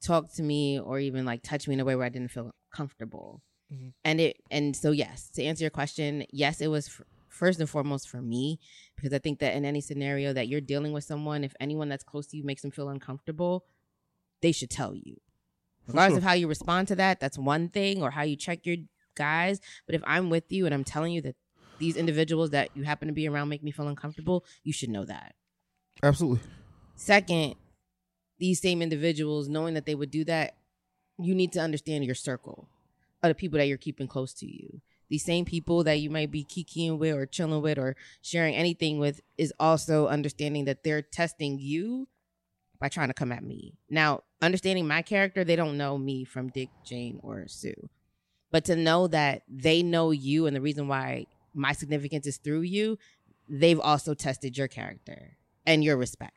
talk to me or even like touch me in a way where I didn't feel comfortable. Mhm. And it and so yes, to answer your question, yes, it was f- first and foremost for me because I think that in any scenario that you're dealing with someone, if anyone that's close to you makes them feel uncomfortable, they should tell you. Regardless sure. of how you respond to that, that's one thing, or how you check your guys. But if I'm with you and I'm telling you that these individuals that you happen to be around make me feel uncomfortable, you should know that. Absolutely. Second, these same individuals, knowing that they would do that, you need to understand your circle of the people that you're keeping close to you. These same people that you might be kikiing with or chilling with or sharing anything with is also understanding that they're testing you by trying to come at me. Now, understanding my character, they don't know me from Dick, Jane, or Sue. But to know that they know you and the reason why my significance is through you, they've also tested your character and your respect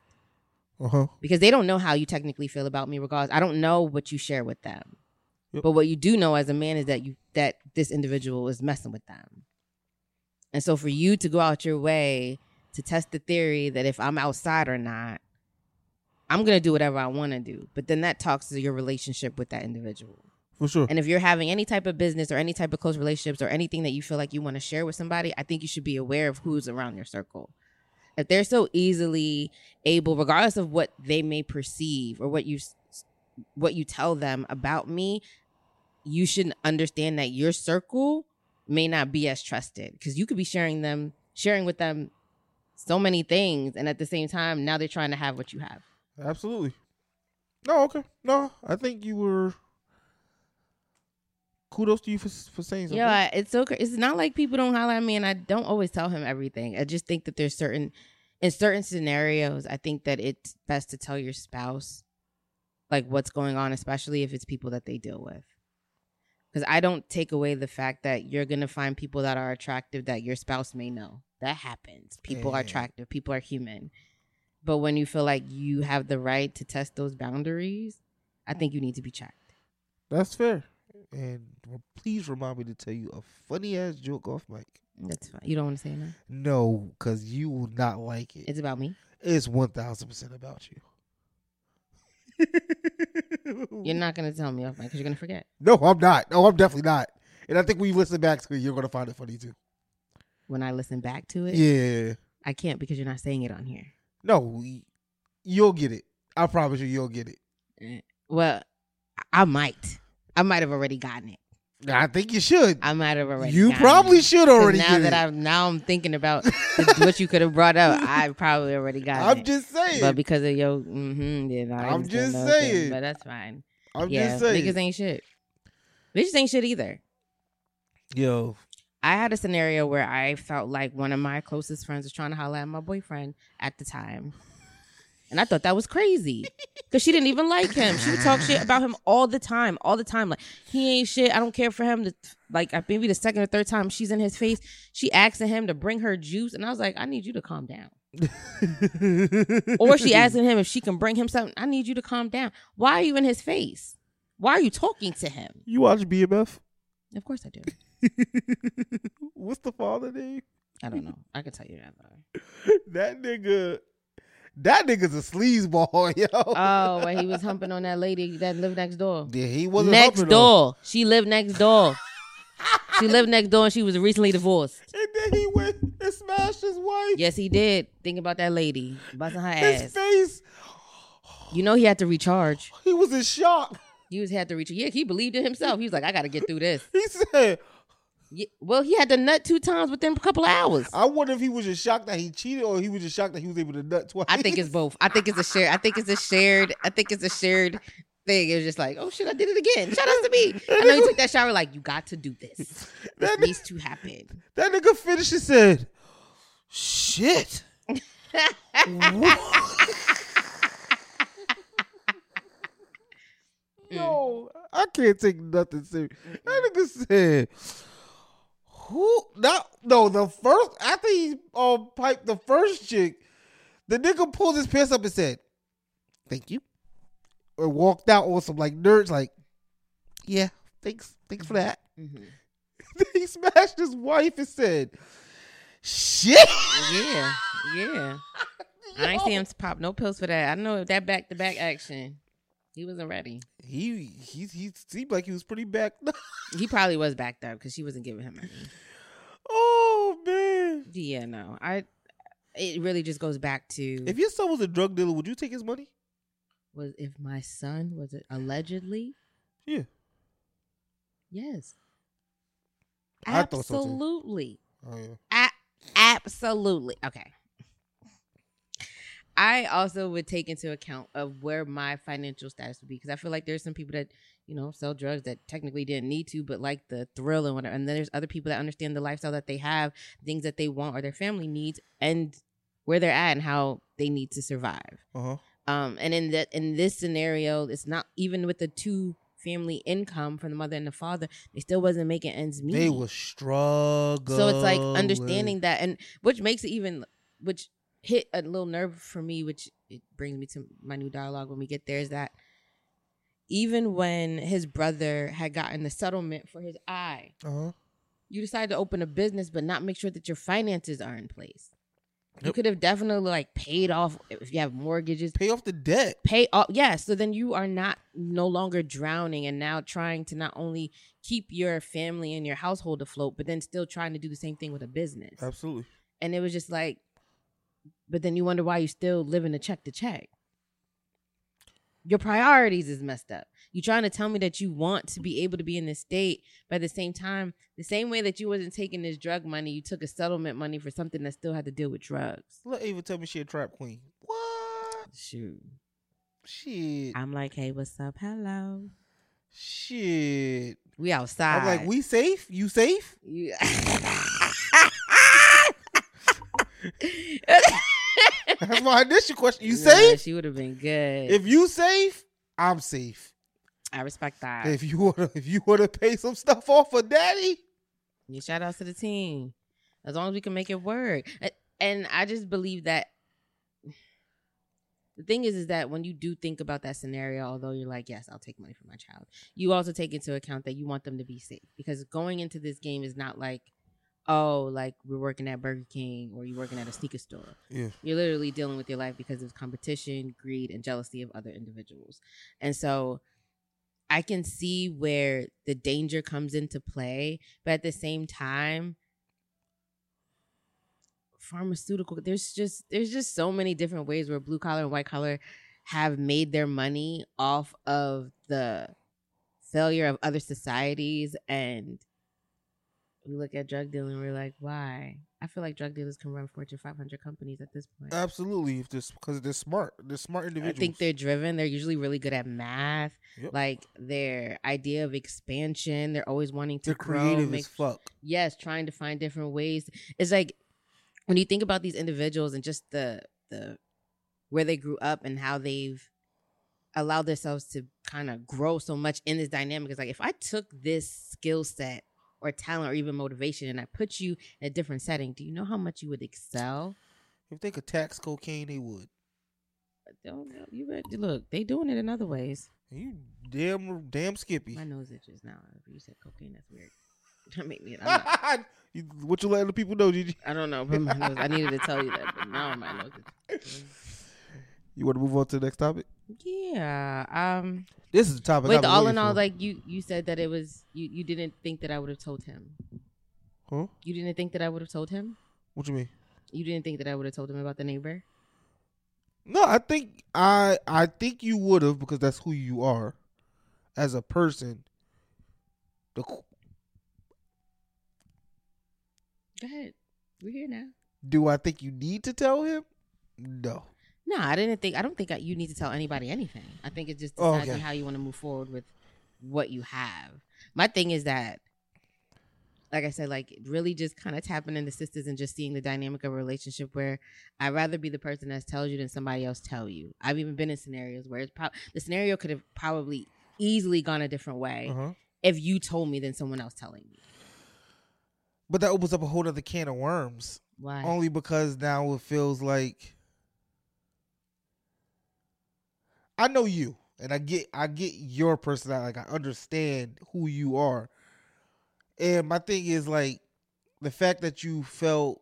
Uh huh. because they don't know how you technically feel about me regardless i don't know what you share with them Yep. but what you do know as a man is that you that this individual is messing with them and so for you to go out your way to test the theory that if i'm outside or not i'm gonna do whatever i want to do but then that talks to your relationship with that individual For sure. and if you're having any type of business or any type of close relationships or anything that you feel like you want to share with somebody, I think you should be aware of who's around your circle. If they're so easily able, regardless of what they may perceive or what you what you tell them about me, you should understand that your circle may not be as trusted because you could be sharing them sharing with them so many things and at the same time now they're trying to have what you have. Absolutely. No, okay. No, I think you were. Kudos to you for for saying something. Yeah, it's so. It's not like people don't holler at me, and I don't always tell him everything. I just think that there's certain, in certain scenarios, I think that it's best to tell your spouse like what's going on, especially if it's people that they deal with. Because I don't take away the fact that you're gonna find people that are attractive that your spouse may know. That happens. People are attractive. People are human. But when you feel like you have the right to test those boundaries, I think you need to be checked. That's fair. And please remind me to tell you a funny ass joke off mic. That's fine. You don't want to say it now? No, because you will not like it. It's about me. It's one thousand percent about you. <laughs> You're not gonna tell me off mic because you're gonna forget. No, I'm not. No, I'm definitely not. And I think when you listen back to it, you're gonna find it funny too. When I listen back to it, Yeah. I can't because you're not saying it on here. No, you'll get it. I promise you, you'll get it. Well, I might. I might have already gotten it. I think you should. I might have already. You gotten probably it. should 'Cause already Now get that it. I'm now I'm thinking about <laughs> what you could have brought up, I probably already got it. I'm just saying. but because of your, mm-hmm, yeah, I I'm just those things, saying. But that's fine. I'm yeah, just saying. niggas ain't shit. Bitches ain't shit either. Yo, I had a scenario where I felt like one of my closest friends was trying to holler at my boyfriend at the time. And I thought that was crazy because she didn't even like him. She would talk shit about him all the time, all the time. Like, he ain't shit. I don't care for him. To, like, maybe the second or third time she's in his face, she asking him to bring her juice. And I was like, I need you to calm down. <laughs> Or she asking him if she can bring him something. I need you to calm down. Why are you in his face? Why are you talking to him? You watch BMF? Of course I do. <laughs> What's the father name? I don't know. I can tell you that. Though. <laughs> That nigga. That nigga's a sleazeball, <laughs> yo. Oh, when he was humping on that lady that lived next door. yeah, he wasn't Next humping her. door. She lived next door. she lived next door and she was recently divorced. And then he went and smashed his wife. Yes, he did. Think about that lady busting her his ass. face. You know he had to recharge. He was in shock. He was had to recharge. Yeah, he believed in himself. He was like, I got to get through this. He said, Yeah, well, he had to nut two times within a couple of hours. I wonder if he was just shocked that he cheated or he was just shocked that he was able to nut twice. I think it's both. I think it's a shared. I think it's a shared. I think it's a shared thing. It was just like, oh shit, I did it again. Shout out to me. I know you took that shower. Like, you got to do this. <laughs> That, needs to happen. that nigga finished and said, shit. <laughs> Yo, I can't take nothing serious. That nigga said, "Who? Not no. The first after he um piped the first chick, the nigga pulled his pants up and said, "Thank you," or walked out on some like nerds like, "Yeah, thanks, thanks for that." Mhm. <laughs> He smashed his wife and said, "Shit." Yeah, yeah. <laughs> I ain't see him pop no pills for that. I know that back to back action. He wasn't ready. He he he seemed like he was pretty backed up. <laughs> He probably was backed up because she wasn't giving him money. Oh man. Yeah, no. I. It really just goes back to If your son was a drug dealer, would you take his money? was if my son was it allegedly Yeah. yes I thought so, absolutely Oh yeah. A- absolutely okay i also would take into account of where my financial status would be because i feel like there's some people that you know sell drugs that technically didn't need to but like the thrill and whatever and then there's other people that understand the lifestyle that they have things that they want or their family needs and where they're at and how they need to survive Uh huh. um and in that in this scenario it's not even with the two family income from the mother and the father they still wasn't making ends meet They were struggling. so it's like understanding that and which makes it even which hit a little nerve for me which it brings me to my new dialogue when we get there is that even when his brother had gotten the settlement for his eye Uh huh. you decide to open a business but not make sure that your finances are in place you could have definitely like paid off if you have mortgages Pay off the debt. pay off yeah so then you are not no longer drowning and now trying to not only keep your family and your household afloat but then still trying to do the same thing with a business Absolutely. and it was just like but then you wonder why you still living to check to check your priorities is messed up you trying to tell me that you want to be able to be in this state but at the same time the same way that you wasn't taking this drug money you took a settlement money for something that still had to deal with drugs Let Ava tell me she a trap queen. What? shoot Shit. i'm like hey what's up hello Shit. we outside I'm like, we safe? You safe? You- <laughs> <laughs> <laughs> <laughs> That's my initial question. You Nah, safe? She would have been good. If you safe, I'm safe. I respect that. If you wanna, if you wanna pay some stuff off for daddy, You shout outs to the team. As long as we can make it work. And I just believe that the thing is is that when you do think about that scenario, although you're like, yes, I'll take money from my child, you also take into account that you want them to be safe. Because going into this game is not like, oh, like we're working at Burger King or you're working at a sneaker store. yeah, You're literally dealing with your life because of competition, greed, and jealousy of other individuals. And so I can see where the danger comes into play, but at the same time, pharmaceutical there's just there's just so many different ways where blue collar and white collar have made their money off of the failure of other societies and we look at drug dealing we're like why i feel like drug dealers can run fortune 500 companies at this point absolutely. If this because they're smart, they're smart individuals. I think they're driven. They're usually really good at math. Yep. Like their idea of expansion, they're always wanting to they're grow. creative make- as fuck. yes, trying to find different ways. It's like when you think about these individuals and just the the where they grew up and how they've allowed themselves to kind of grow so much in this dynamic. It's like if I took this skill set or talent or even motivation and I put you in a different setting, do you know how much you would excel? If they could tax cocaine, they would. I don't know. You better, look, they doing it in other ways. You damn damn Skippy. My nose itches now. You said cocaine. That's weird. <laughs> That made me. Not- <laughs> what you letting the people know, Gigi? I don't know, but my nose. I needed to tell you that, but now my nose. Is, <laughs> You want to move on to the next topic? yeah. Um. This is the topic. Wait. All in all, for. like you, you said that it was you. You didn't think that I would have told him. huh? You didn't think that I would have told him. What you mean? You didn't think that I would have told him about the neighbor. No, I think I I think you would have because that's who you are as a person. The qu- Go ahead. We're here now. do I think you need to tell him? No. No, I didn't think. I don't think you need to tell anybody anything. I think it just Oh, decides okay. on how you want to move forward with what you have. My thing is that, like I said, like really just kind of tapping into Sistas and just seeing the dynamic of a relationship where I'd rather be the person that tells you than somebody else tell you. I've even been in scenarios where it's pro- the scenario could have probably easily gone a different way Uh-huh. if you told me than someone else telling me. But that opens up a whole other can of worms. Why? Only because now it feels like I know you and I get I get your personality. Like I understand who you are. And my thing is like the fact that you felt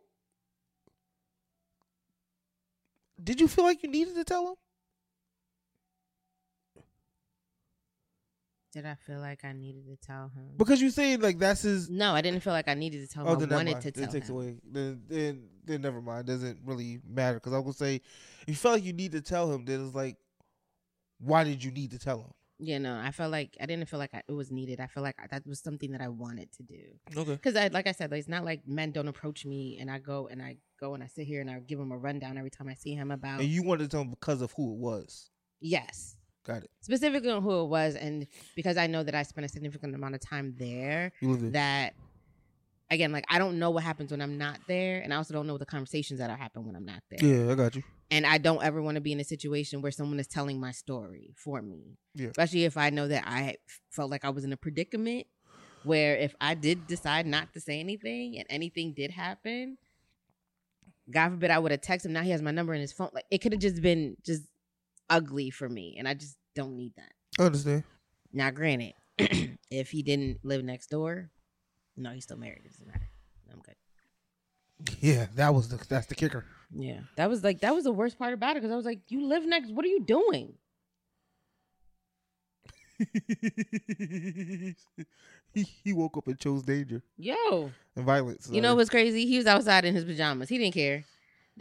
Did you feel like you needed to tell him? Did I feel like I needed to tell him? Because you say like that's his no, I didn't feel like I needed to tell him. Oh, then I wanted mind. to tell it takes him. away. Then, then, then never mind. Doesn't really matter because I was gonna say, if you felt like you need to tell him, then it's like, why did you need to tell him? You know, I felt like I didn't feel like I, it was needed. I feel like I, that was something that I wanted to do. Okay. Because I, like I said, like, it's not like men don't approach me and I go and I go and I sit here and I give him a rundown every time I see him about. And you wanted to tell him because of who it was. yes, Got it. specifically on who it was, and because I know that I spent a significant amount of time there. There. That again, like I don't know what happens when I'm not there, and I also don't know the conversations that are happen when I'm not there. Yeah, I got you. And I don't ever want to be in a situation where someone is telling my story for me. Yeah. Especially if I know that I felt like I was in a predicament where if I did decide not to say anything and anything did happen, God forbid I would have texted him. Now he has my number in his phone. Like it could have just been just ugly for me, and I just don't need that. I understand. Now, granted, <clears throat> if he didn't live next door, no, he's still married. It doesn't matter. I'm good. Yeah, that was the that's the kicker. Yeah, that was like that was the worst part about it because I was like, "You live next. What are you doing?" he, <laughs> he woke up and chose danger Yo, and violence. you know what's crazy? He was outside in his pajamas. He didn't care.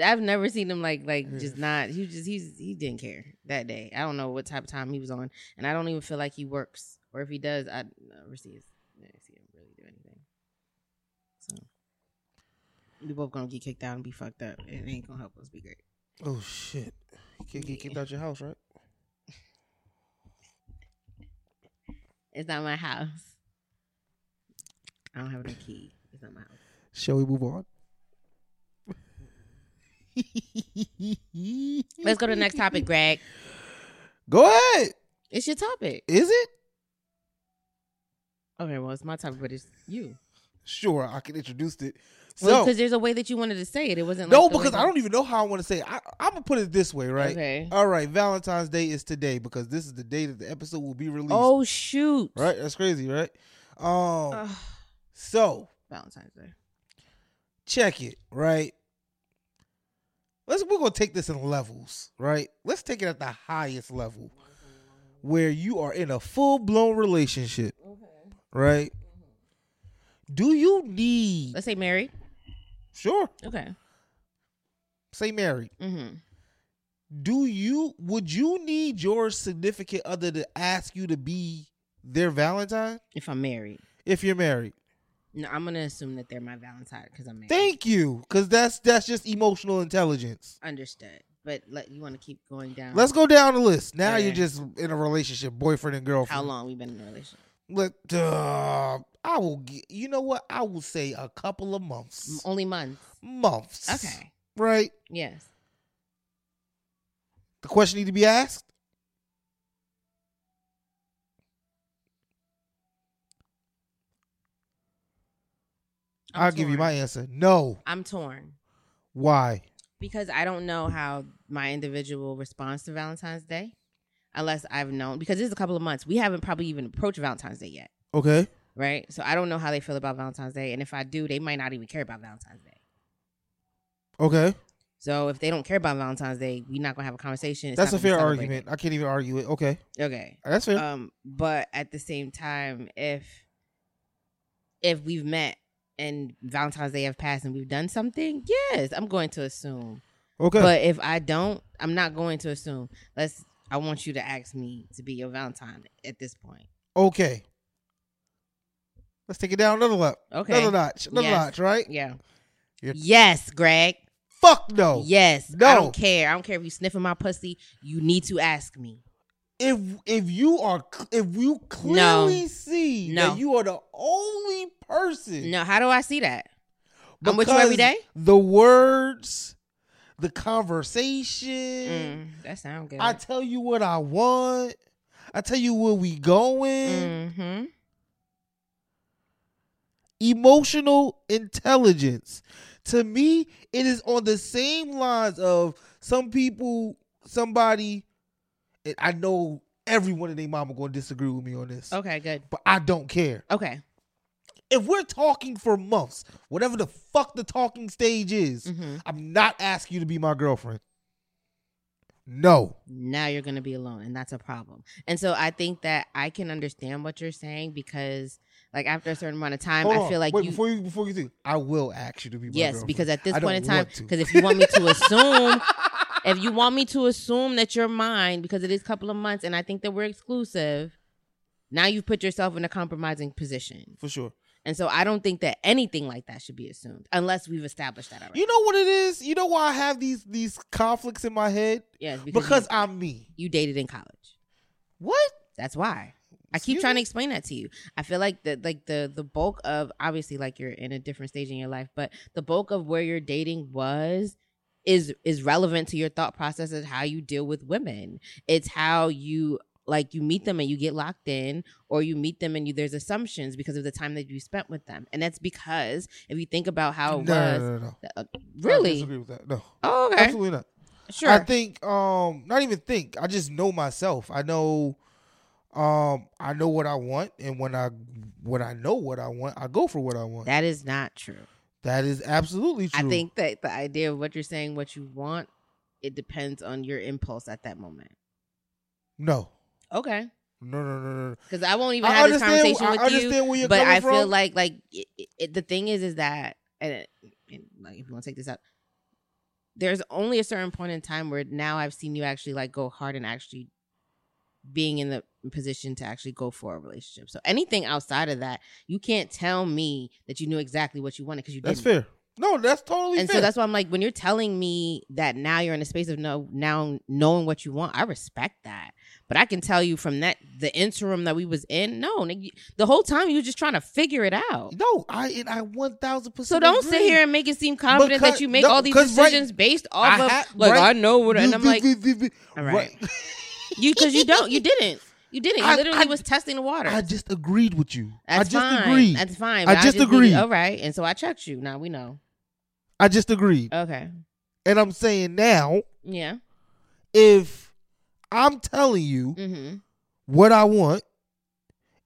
I've never seen him like like Yeah. just not. He just he's he didn't care that day. I don't know what type of time he was on, and I don't even feel like he works, or if he does, I never see his never see him really do anything. So we both gonna get kicked out and be fucked up. It ain't gonna help us be great. Oh shit! You can't get kicked out your house, right? <laughs> It's not my house. I don't have a key. It's not my house. Shall we move on? <laughs> Let's go to the next topic, Greg. Go ahead. It's your topic. Is it? Okay, well, it's my topic, but it's you. Sure, I can introduce it. Well, So because there's a way that you wanted to say it. It wasn't no, way because that- I don't even know how I want to say. It. I, I'm gonna put it this way, right? Okay. All right, Valentine's Day is today because this is the day that the episode will be released. Oh shoot! right, that's crazy, right? Um, Ugh, so Valentine's Day. check it, right? Let's we're gonna take this in levels, right? Let's take it at the highest level, where you are in a full blown relationship, right? Do you need Let's say married. Sure Okay. say married? Mm-hmm. Do you would you need your significant other to ask you to be their Valentine If I'm married, if you're married? no, I'm gonna assume that they're my Valentine because I'm married. Thank you, because that's that's just emotional intelligence. Understood. But let you want to keep going down. Let's go down the list. Now you're just in a relationship, boyfriend and girlfriend. How long we been in a relationship? Let uh, I will. get, You know what? I will say a couple of months. Only months. Months. Okay. Right. Yes. The question need to be asked. I'm I'll give you my answer. No. I'm torn Why? because I don't know how my individual responds to Valentine's Day, unless I've known. Because it's a couple of months. We haven't probably even approached Valentine's Day yet, Okay. right? So I don't know how they feel about Valentine's Day, and if I do, they might not even care about Valentine's Day. Okay. So if they don't care about Valentine's Day, we're not gonna have a conversation. It's That's a fair argument. I can't even argue it. Okay. Okay. That's fair. Um, but at the same time, if if we've met and Valentine's Day have passed and we've done something, yes, I'm going to assume. okay. But if I don't, I'm not going to assume. Let's. I want you to ask me to be your Valentine at this point. okay. Let's take it down another level. Okay. Another notch. Another Yes. notch, right? Yeah. You're- Yes, Greg. Fuck no. Yes. No. I don't care. I don't care if you sniffing my pussy. You need to ask me. If if you are if you clearly see No. that you are the only person No. How do I see that? I'm with you every because day? The words, the conversation. Mm, that sound good. I tell you what I want. I tell you where we going. mm-hmm. Emotional intelligence. To me, it is on the same lines of some people, somebody. I know everyone and their mama going to disagree with me on this, Okay. Good. but I don't care. Okay. If we're talking for months, whatever the fuck the talking stage is, hmm I'm not asking you to be my girlfriend. No. Now you're going to be alone, and that's a problem. And so I think that I can understand what you're saying because, like, after a certain amount of time, Hold I on. feel like Wait, you. before you before you do, I will ask you to be my yes, because at this I point in time, because if you want me to <laughs> assume, if you want me to assume that you're mine because it is a couple of months, and I think that we're exclusive, now you've put yourself in a compromising position. for sure. And so I don't think that anything like that should be assumed unless we've established that already. You know what it is? You know why I have these these conflicts in my head? yes, because, Because you, I'm me. you dated in college. What? That's why. I keep Excuse trying to explain that to you. I feel like the like the the bulk of obviously like you're in a different stage in your life, but the bulk of where your dating was is is relevant to your thought process of how you deal with women. It's how you like you meet them and you get locked in or you meet them and you there's assumptions because of the time that you spent with them. And that's because if you think about how it no, was no, no, no. uh, I really disagree with that. No, oh, okay absolutely not. sure I think, um, not even think. I just know myself. I know, um, I know what I want, and when I when I know what I want, I go for what I want. that is not true. that is absolutely true. I think that the idea of what you're saying, what you want, it depends on your impulse at that moment. no, Okay. no, no, no, no. Because I won't even I have this conversation I with understand you. where you're But I from. feel like like it, it, the thing is is that and, and like if you want to take this out, there's only a certain point in time where now I've seen you actually like go hard and actually being in the position to actually go for a relationship. So anything outside of that, you can't tell me that you knew exactly what you wanted because you that's didn't. fair. No, that's totally and fair. so that's why I'm like, when you're telling me that now you're in a space of no, now knowing what you want, I respect that. But I can tell you from that the interim that we was in, no, the whole time you were just trying to figure it out. no, I and I one thousand percent. So don't sit here and make it seem confident Because- that you make no, all these 'cause right- decisions based off I of ha- like right- I know what, and I'm like, all right, right. you because you don't, you <laughs> didn't. You didn't. You I- literally I- was testing the water. I just agreed with you. That's I just fine. agreed. That's fine. I but just needed- agreed. All right, and so I checked you. Now we know. I just agreed. Okay. And I'm saying now, Yeah. if I'm telling you Mm-hmm. what I want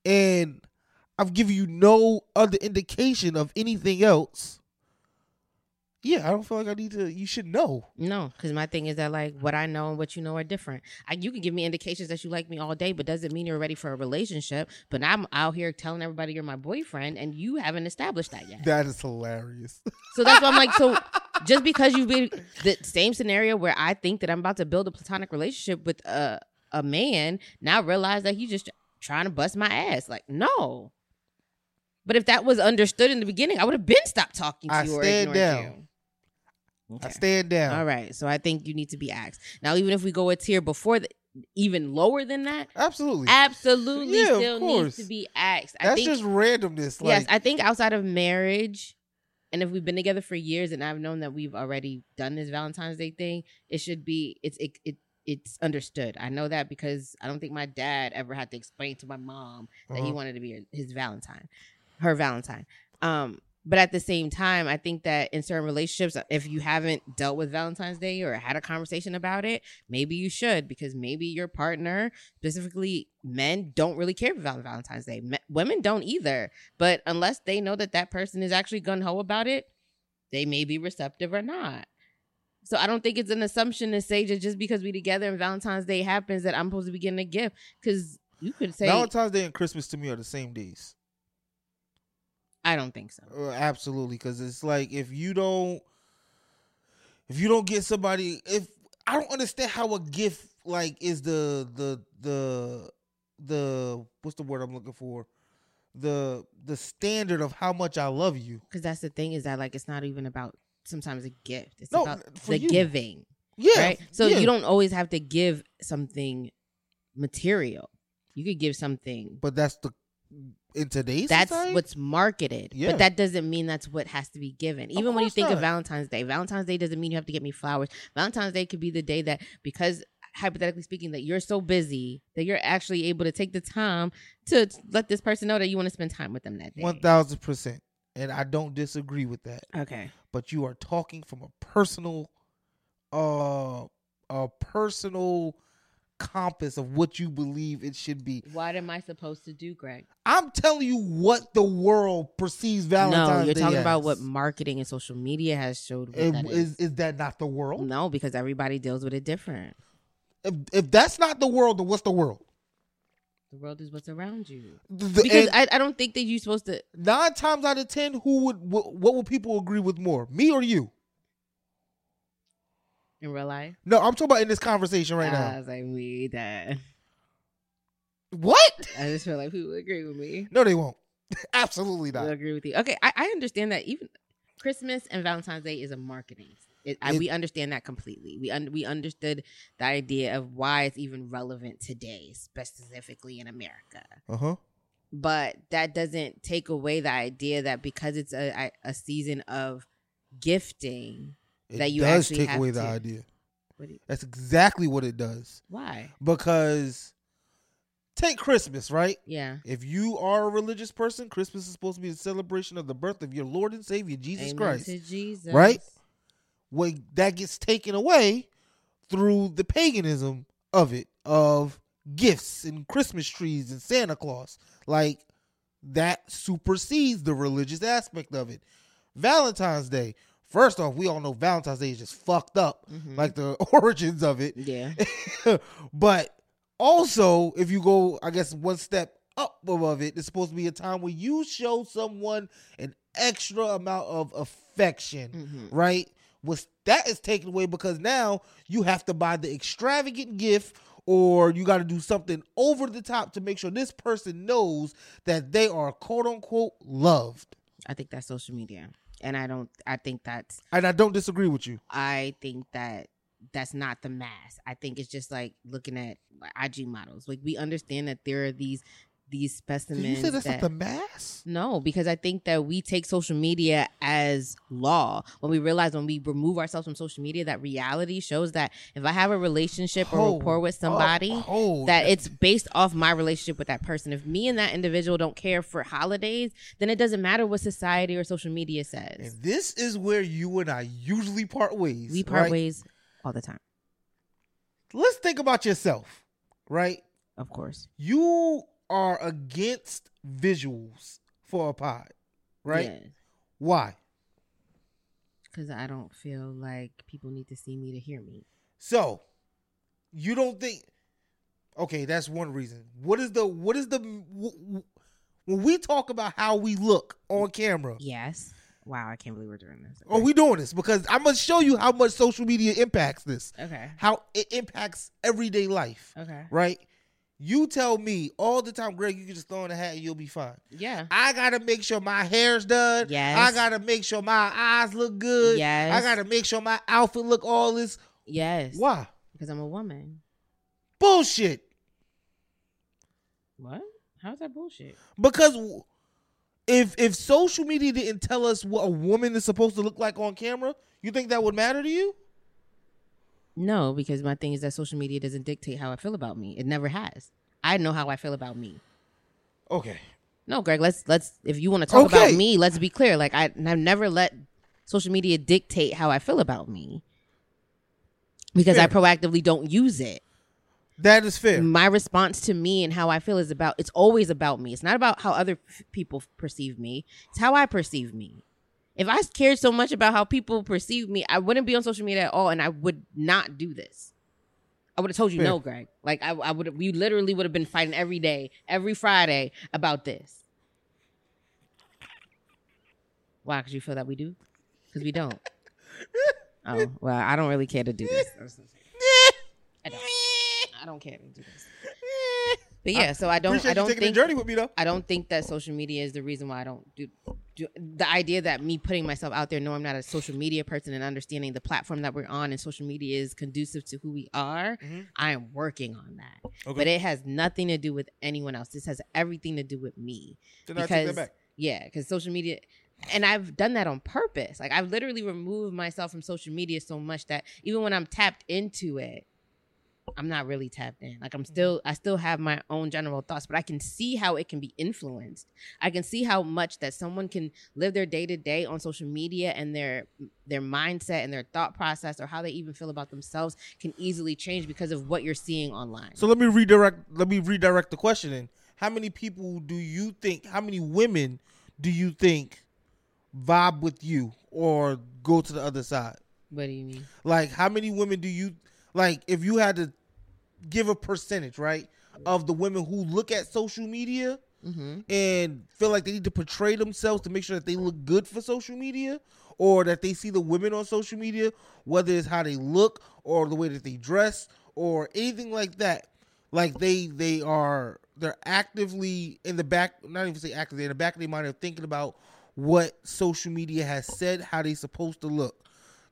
and I've given you no other indication of anything else, yeah, I don't feel like I need to. You should know. No, because my thing is that like what I know and what you know are different. I, you can give me indications that you like me all day, but doesn't mean you're ready for a relationship. But I'm out here telling everybody you're my boyfriend, and you haven't established that yet. That is hilarious. So that's why I'm like, so <laughs> just because you've been the same scenario where I think that I'm about to build a platonic relationship with a a man, now realize that he's just trying to bust my ass. Like, no. But if that was understood in the beginning, I would have been stopped talking to I you or ignored down. you. I Okay. stand down. All right. So I think you need to be asked. Now, even if we go a tier before the even lower than that, Absolutely. absolutely Yeah, still needs to be asked. I That's think just randomness. Like, yes, I think outside of marriage, and if we've been together for years, and I've known that we've already done this Valentine's Day thing, it should be it's it, it it's understood. I know that because I don't think my dad ever had to explain to my mom that he Uh-huh. wanted to be his Valentine, her Valentine. Um, but at the same time, I think that in certain relationships, if you haven't dealt with Valentine's Day or had a conversation about it, maybe you should because maybe your partner, specifically men, don't really care about Valentine's Day. Me- women don't either. But unless they know that that person is actually gun ho about it, they may be receptive or not. So I don't think it's an assumption to say that just because we together and Valentine's Day happens that I'm supposed to be getting a gift because you could say Valentine's Day and Christmas to me are the same days. I don't think so. Uh, absolutely, because it's like if you don't, if you don't get somebody, if I don't understand how a gift like is the the the the what's the word I'm looking for, the the standard of how much I love you. Because that's the thing is that like it's not even about sometimes a gift. It's No, about the you. giving, Yeah, right? So yeah. you don't always have to give something material. You could give something But that's the in today's that's society? what's marketed Yeah. but that doesn't mean that's what has to be given even when you course think of valentine's day valentine's day doesn't mean you have to get me flowers valentine's day could be the day that because hypothetically speaking that you're so busy that you're actually able to take the time to let this person know that you want to spend time with them that day one thousand percent, and I don't disagree with that. okay But you are talking from a personal, uh, a personal compass of what you believe it should be. what am i supposed to do greg I'm telling you what the world perceives Valentine's Day. no you're Day talking about what marketing and social media has showed And that is, is. is that not the world? no because everybody deals with it different If, if that's not the world, then what's the world? the world is what's around you the- because I, I don't think that you're supposed to nine times out of ten, who would what, what would people agree with more, me or you? In real life No, I'm talking about in this conversation right I now. was like, me that. What? I just feel like people agree with me. No, they won't. <laughs> Absolutely They'll not. agree with you. Okay, I, I understand that even Christmas and Valentine's Day is a marketing. It, I, It- we understand that completely. We un, we understood the idea of why it's even relevant today, specifically in America. Uh huh. But that doesn't take away the idea that because it's a, a season of gifting, It That you does actually take have away the to- idea. what you, That's exactly what it does. why? Because take Christmas, right? Yeah. If you are a religious person, Christmas is supposed to be a celebration of the birth of your Lord and Savior Jesus Amen Christ. to Jesus. right? When that gets taken away through the paganism of it, of gifts and Christmas trees and Santa Claus. Like that supersedes the religious aspect of it. Valentine's Day. First off, we all know Valentine's Day is just fucked up, Mhm. like the <laughs> origins of it. Yeah. <laughs> but also, if you go, I guess, one step up above it, it's supposed to be a time where you show someone an extra amount of affection, Mhm. right? Was that is taken away because now you have to buy the extravagant gift or you got to do something over the top to make sure this person knows that they are quote unquote loved. I think that's social media. And I don't I think that's And I don't disagree with you. I think that that's not the mass. I think it's just like looking at IG models. Like we understand that there are these these Did specimens. you say that's that- not the mass? no, because I think that we take social media as law. When we realize when we remove ourselves from social media, that reality shows that if I have a relationship or rapport with somebody, that it's based off my relationship with that person. If me and that individual don't care for holidays, then it doesn't matter what society or social media says. And this is where you and I usually part ways. We part right? ways all the time, Let's think about yourself, right? of course. You are against visuals for a pod, right? Why? Because I don't feel like people need to see me to hear me. So, you don't think? Okay, that's one reason. What is the what is the when we talk about how we look on camera? Yes. Wow, I can't believe we're doing this. Are we doing this? Because I'm gonna show you how much social media impacts this, Okay. how it impacts everyday life, Okay. right? You tell me all the time, Greg. You can just throw in a hat and you'll be fine. Yeah. I gotta make sure my hair's done. Yes. I gotta make sure my eyes look good. Yes. I gotta make sure my outfit look all this. Yes. Why? Because I'm a woman. Bullshit. What? How's that bullshit? Because if if social media didn't tell us what a woman is supposed to look like on camera, you think that would matter to you? No, because my thing is that social media doesn't dictate how I feel about me. It never has. I know how I feel about me. Okay. No, Greg, let's let's if you want to talk Okay. about me, let's be clear. Like I I've never let social media dictate how I feel about me. Because I proactively don't use it. That is fair. My response to me and how I feel is about it's always about me. It's not about how other people perceive me. It's how I perceive me. If I cared so much about how people perceive me, I wouldn't be on social media at all and I would not do this. I would have told you Fair. no, Greg. Like I, I would we literally would have been fighting every day, every Friday about this. Why? Because you feel that we do? Because we don't. <laughs> oh well, I don't really care to do this. <laughs> I don't. I don't care to do this. But yeah, so I don't. I don't think. journey with me though. I don't think that social media is the reason why I don't do, do the idea that me putting myself out there, know I'm not a social media person, and understanding the platform that we're on and social media is conducive to who we are. Mhm. I am working on that, Okay. but it has nothing to do with anyone else. This has everything to do with me. then I take that because- back. Yeah, because social media, and I've done that on purpose. Like I've literally removed myself from social media so much that even when I'm tapped into it, I'm not really tapped in. Like I'm mm-hmm. still, I still have my own general thoughts, but I can see how it can be influenced. I can see how much that someone can live their day to day on social media and their their mindset and their thought process or how they even feel about themselves can easily change because of what you're seeing online. So let me redirect. Let me redirect the question. In how many people do you think? How many women do you think vibe with you or go to the other side? what do you mean? Like, how many women do you like? If you had to give a percentage, right, of the women who look at social media Mm-hmm. and feel like they need to portray themselves to make sure that they look good for social media, or that they see the women on social media, whether it's how they look or the way that they dress or anything like that. Like they they are they're actively in the back, not even say actively in the back of their mind, are thinking about what social media has said, how they supposed to look.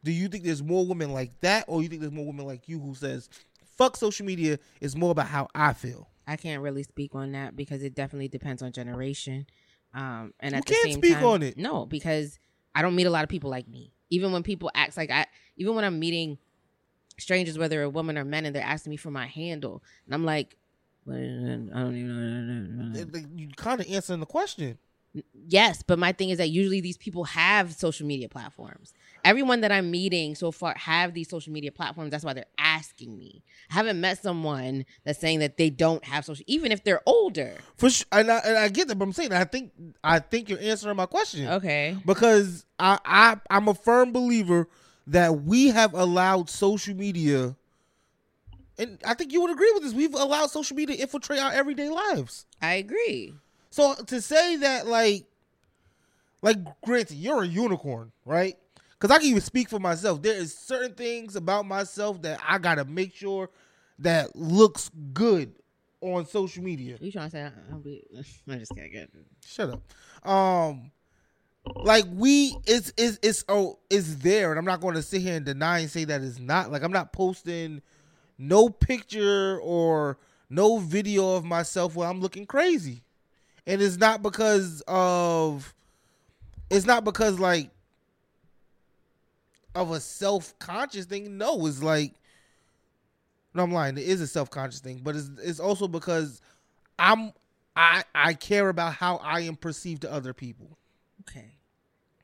Do you think there's more women like that, or you think there's more women like you who says, "Fuck social media"? It's more about how I feel. I can't really speak on that because it definitely depends on generation. Um, and You at the can't same speak time, on it. No, because I don't meet a lot of people like me. Even when people act like I, even when I'm meeting strangers, whether a woman or men, and they're asking me for my handle, and I'm like, I don't even know. You kind of answering the question. Yes, but my thing is that usually these people have social media platforms. Everyone that I'm meeting so far have these social media platforms. That's why they're asking me. I haven't met someone that's saying that they don't have social, even if they're older. For sure, and I, and I get that, but I'm saying I think I think you're answering my question Okay. because I, I I'm a firm believer that we have allowed social media, and I think you would agree with this. We've allowed social media to infiltrate our everyday lives. I agree. So to say that, like, like granted, you're a unicorn, right? Because I can even speak for myself. There is certain things about myself that I gotta make sure that looks good on social media. You trying to say I- I'll be? I'm just kidding. Good. Shut up. Um, like we, it's it's it's oh, it's there, and I'm not going to sit here and deny and say that it's not. Like I'm not posting no picture or no video of myself where I'm looking crazy. and it's not because of it's not because like of a self-conscious thing no it's like no i'm lying it is a self-conscious thing but it's, it's also because i'm i i care about how i am perceived to other people Okay.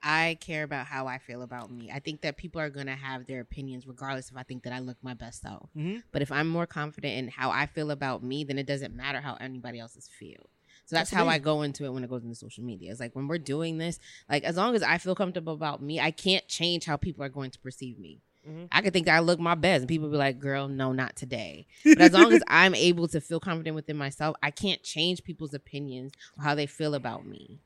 I care about how I feel about me. I think that people are going to have their opinions regardless if I think that I look my best self. mm-hmm. But if I'm more confident in how I feel about me, then it doesn't matter how anybody else's feel. So that's, That's how I go into it when it goes into social media. It's like when we're doing this, like as long as I feel comfortable about me, I can't change how people are going to perceive me. Mhm. I could think that I look my best and people be like, girl, no, not today. <laughs> But as long as I'm able to feel confident within myself, I can't change people's opinions or how they feel about me.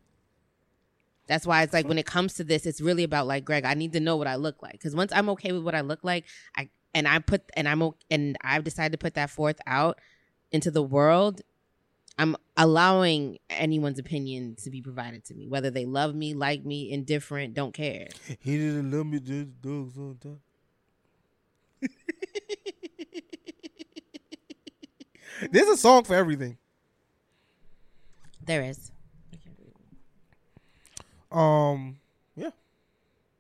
That's why it's like when it comes to this, it's really about like Greg. I need to know what I look like because once I'm okay with what I look like, I and I put and I'm and I've decided to put that forth out into the world. I'm allowing anyone's opinion to be provided to me, whether they love me, like me, indifferent, don't care. he didn't let me do dogs time <laughs> there's a song for everything There is. um Yeah.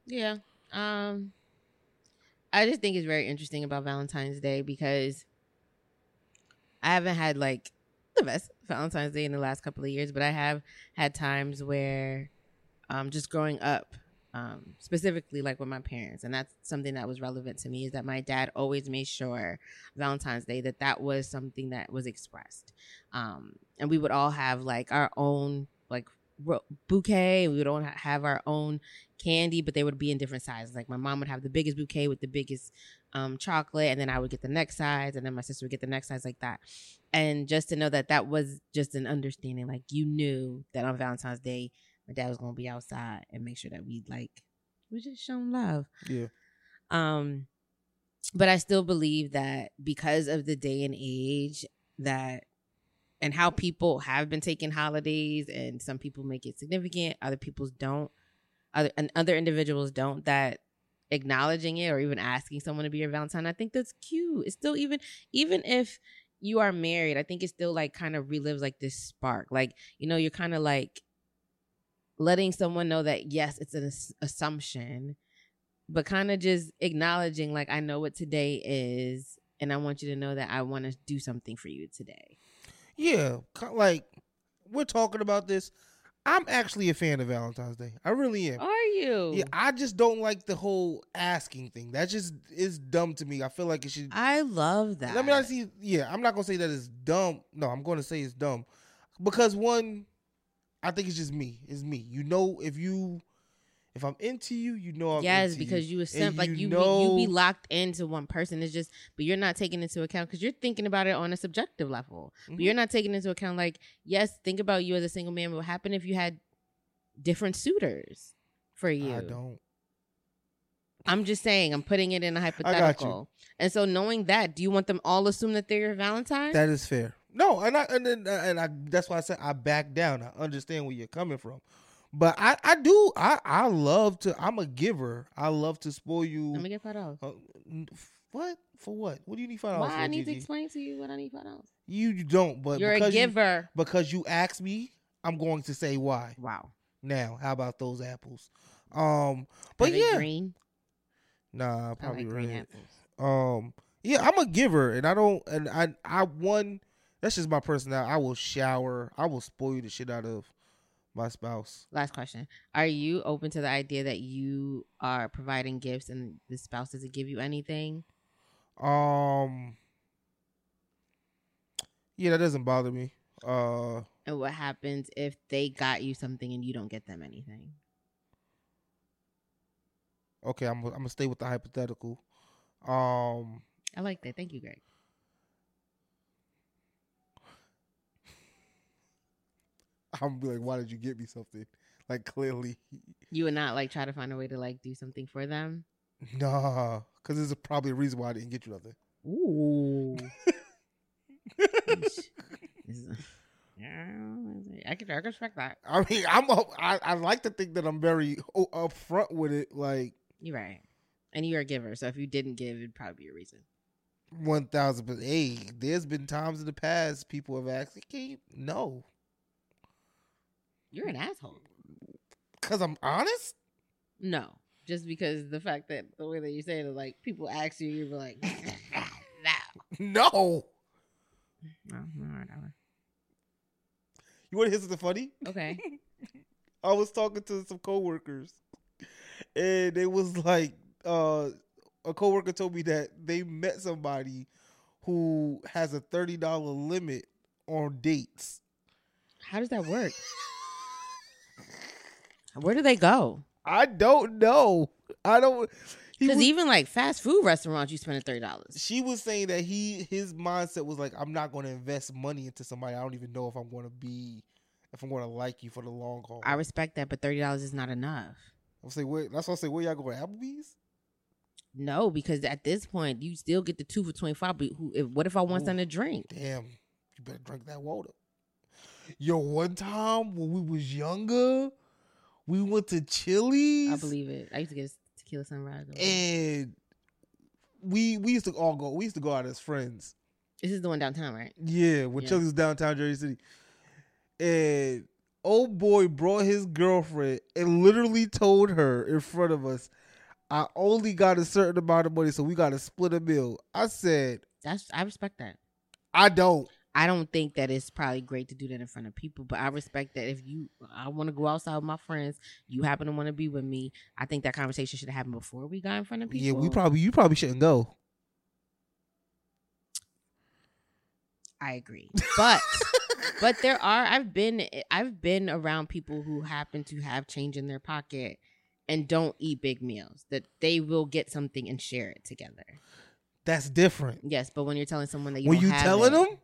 Yeah. Um I just think it's very interesting about Valentine's Day because I haven't had like the best Valentine's Day in the last couple of years, but I have had times where um just growing up um specifically like with my parents and that's something that was relevant to me is that my dad always made sure Valentine's Day that that was something that was expressed. Um and we would all have like our own like bouquet, we would all ha- have our own candy, but they would be in different sizes. Like my mom would have the biggest bouquet with the biggest um, chocolate, and then I would get the next size, and then my sister would get the next size, like that. And just to know that that was just an understanding, like you knew that on Valentine's Day, my dad was gonna be outside and make sure that we like we just shown love. yeah Um, but I still believe that because of the day and age that and how people have been taking holidays and some people make it significant, other people's don't, other and other individuals don't that acknowledging it or even asking someone to be your Valentine, I think that's cute. It's still even even if you are married, I think it still like kind of relives like this spark. Like, you know, you're kind of like letting someone know that yes, it's an ass- assumption, but kind of just acknowledging like I know what today is and I want you to know that I want to do something for you today. Yeah, like we're talking about this. I'm actually a fan of Valentine's Day. I really am. Are you? Yeah, I just don't like the whole asking thing. That just is dumb to me. I feel like it should. I love that. Let me not see. Yeah, I'm not gonna say that it's dumb. No, I'm gonna say it's dumb because one, I think it's just me. It's me. You know, if you, if I'm into you, you know I'm yes, because you. you a simp. Like you know- be, you be locked into one person. It's just, but you're not taking into account because you're thinking about it on a subjective level. But Mhm. you're not taking into account like, yes, think about you as a single man. What would happen if you had different suitors for you? I don't. I'm just saying. I'm putting it in a hypothetical. And so, knowing that, do you want them all assume that they're your Valentine? That is fair. No, and I and then, and I that's why I said I back down. I understand where you're coming from, but I I do I I love to. I'm a giver. I love to spoil you. Let me get five dollars. Uh, what for? What? What do you need five Why dollars for? I need to explain to you what I need five dollars? You, don't, but You're a because you- giver. because you asked me, I'm going to say why. wow. Now, how about those apples? Um, but yeah, green. nah, probably like green red. apples. Um, yeah, I'm a giver, and I don't, and I, I one, that's just my personality. I will shower, I will spoil you the shit out of my spouse. Last question: Are you open to the idea that you are providing gifts and the spouse doesn't give you anything? Um, yeah, that doesn't bother me. Uh, And what happens if they got you something and you don't get them anything? okay, I'm, I'm gonna stay with the hypothetical. Um, I like that. Thank you, Greg. <laughs> I'm be like, why did you get me something? Like clearly, You would not like try to find a way to like do something for them. nah, because there's probably a reason why I didn't get you nothing. Ooh. <laughs> I can, I can respect that. I mean, I'm a, I, I like to think that I'm very upfront with it. Like You're right. And you're a giver, so if you didn't give, it'd probably be a reason. one thousand, but hey, there's been times in the past people have asked, "Can you?" No, You're an asshole. Cause I'm honest. No, just because the fact that the way that you say it, like people ask you, you're like, <laughs> no. No. Whatever. You want to hear something funny? Okay. <laughs> I was talking to some coworkers, and it was like, uh, a coworker told me that they met somebody who has a thirty dollar limit on dates. How does that work? <laughs> Where do they go? I don't know. I don't. Because even like fast food restaurants, you spend thirty dollars. she was saying that he his mindset was like, I'm not going to invest money into somebody. I don't even know if I'm going to be, if I'm going to like you for the long haul. I respect that, but thirty dollars is not enough. I'm say, wait, that's why I say, where y'all going? Applebee's? No, because at this point, you still get the two for twenty five. But who? If, what if I want Ooh. something to drink? Damn, you better drink that water. Yo, one time when we was younger, we went to Chili's. I believe it. I used to get tequila sunrise. and we we used to all go. We used to go out as friends. This is the one downtown, right? Yeah, when Yeah. Chili's downtown Jersey City, and old boy brought his girlfriend and literally told her in front of us, "I only got a certain amount of money, so we got to split a bill." I said, That's I respect that. "I don't." I don't think that it's probably great to do that in front of people, but I respect that if you I want to go outside with my friends, you happen to want to be with me. I think that conversation should have happened before we got in front of people. Yeah, we probably you probably shouldn't go. I agree. But but there are I've been I've been around people who happen to have change in their pocket and don't eat big meals. That they will get something and share it together. That's different. Yes, but when you're telling someone that you when you have telling it- them,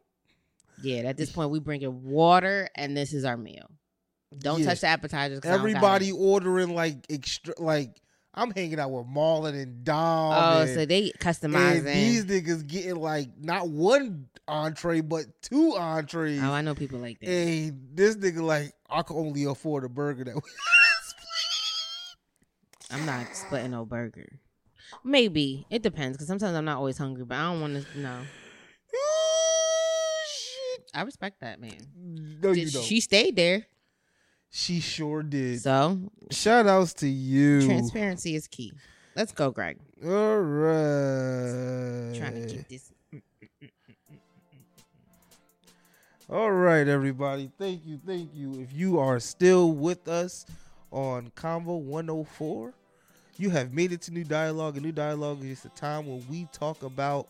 yeah, at this point we bring in water and this is our meal. Don't Yeah. touch the appetizers. 'cause I don't got everybody ordering like extra. Like I'm hanging out with Marlon and Dom. Oh, and, so they customizing. these niggas getting like not one entree but two entrees. oh, I know people like that. And this nigga like I can only afford a burger that. <laughs> I'm not splitting no burger. Maybe it depends because sometimes I'm not always hungry, but I don't want to. No, Shit. I respect that man. No, you don't. She stayed there, She sure did. so Shout outs to you. transparency is key. Let's go, Greg. All right. Trying to keep this. All right, everybody. Thank you. Thank you. If you are still with us on Convo 104, you have made it to New Dialogue. And New Dialogue is just a time when we talk about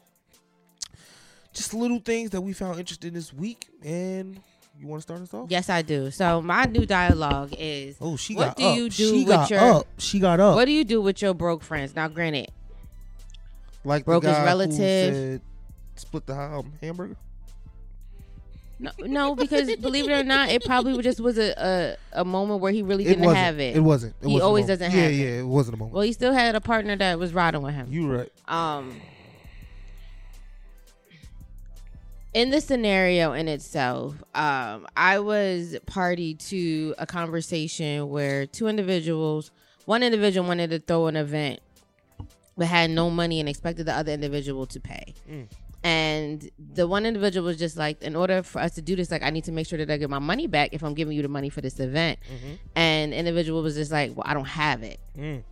just little things that we found interesting this week. And you want to start us off? Yes, I do. So my new dialogue is: Oh, she What got do up. you do she with got your- up. She got up. What do you do with your broke friends? Now, granted, like broke the his relative? said, split the um, hamburger. no, no, because <laughs> believe it or not, it probably just was a a, a moment where he really didn't wasn't. have it. It wasn't. It He wasn't always doesn't yeah, it. Yeah, it wasn't a moment. well, he still had a partner that was riding with him. you right. um in the scenario in itself um i was party to a conversation where two individuals one individual wanted to throw an event but had no money and expected the other individual to pay Mm. and the one individual was just like in order for us to do this like i need to make sure that i get my money back if i'm giving you the money for this event Mhm. and individual was just like well i don't have it Mm.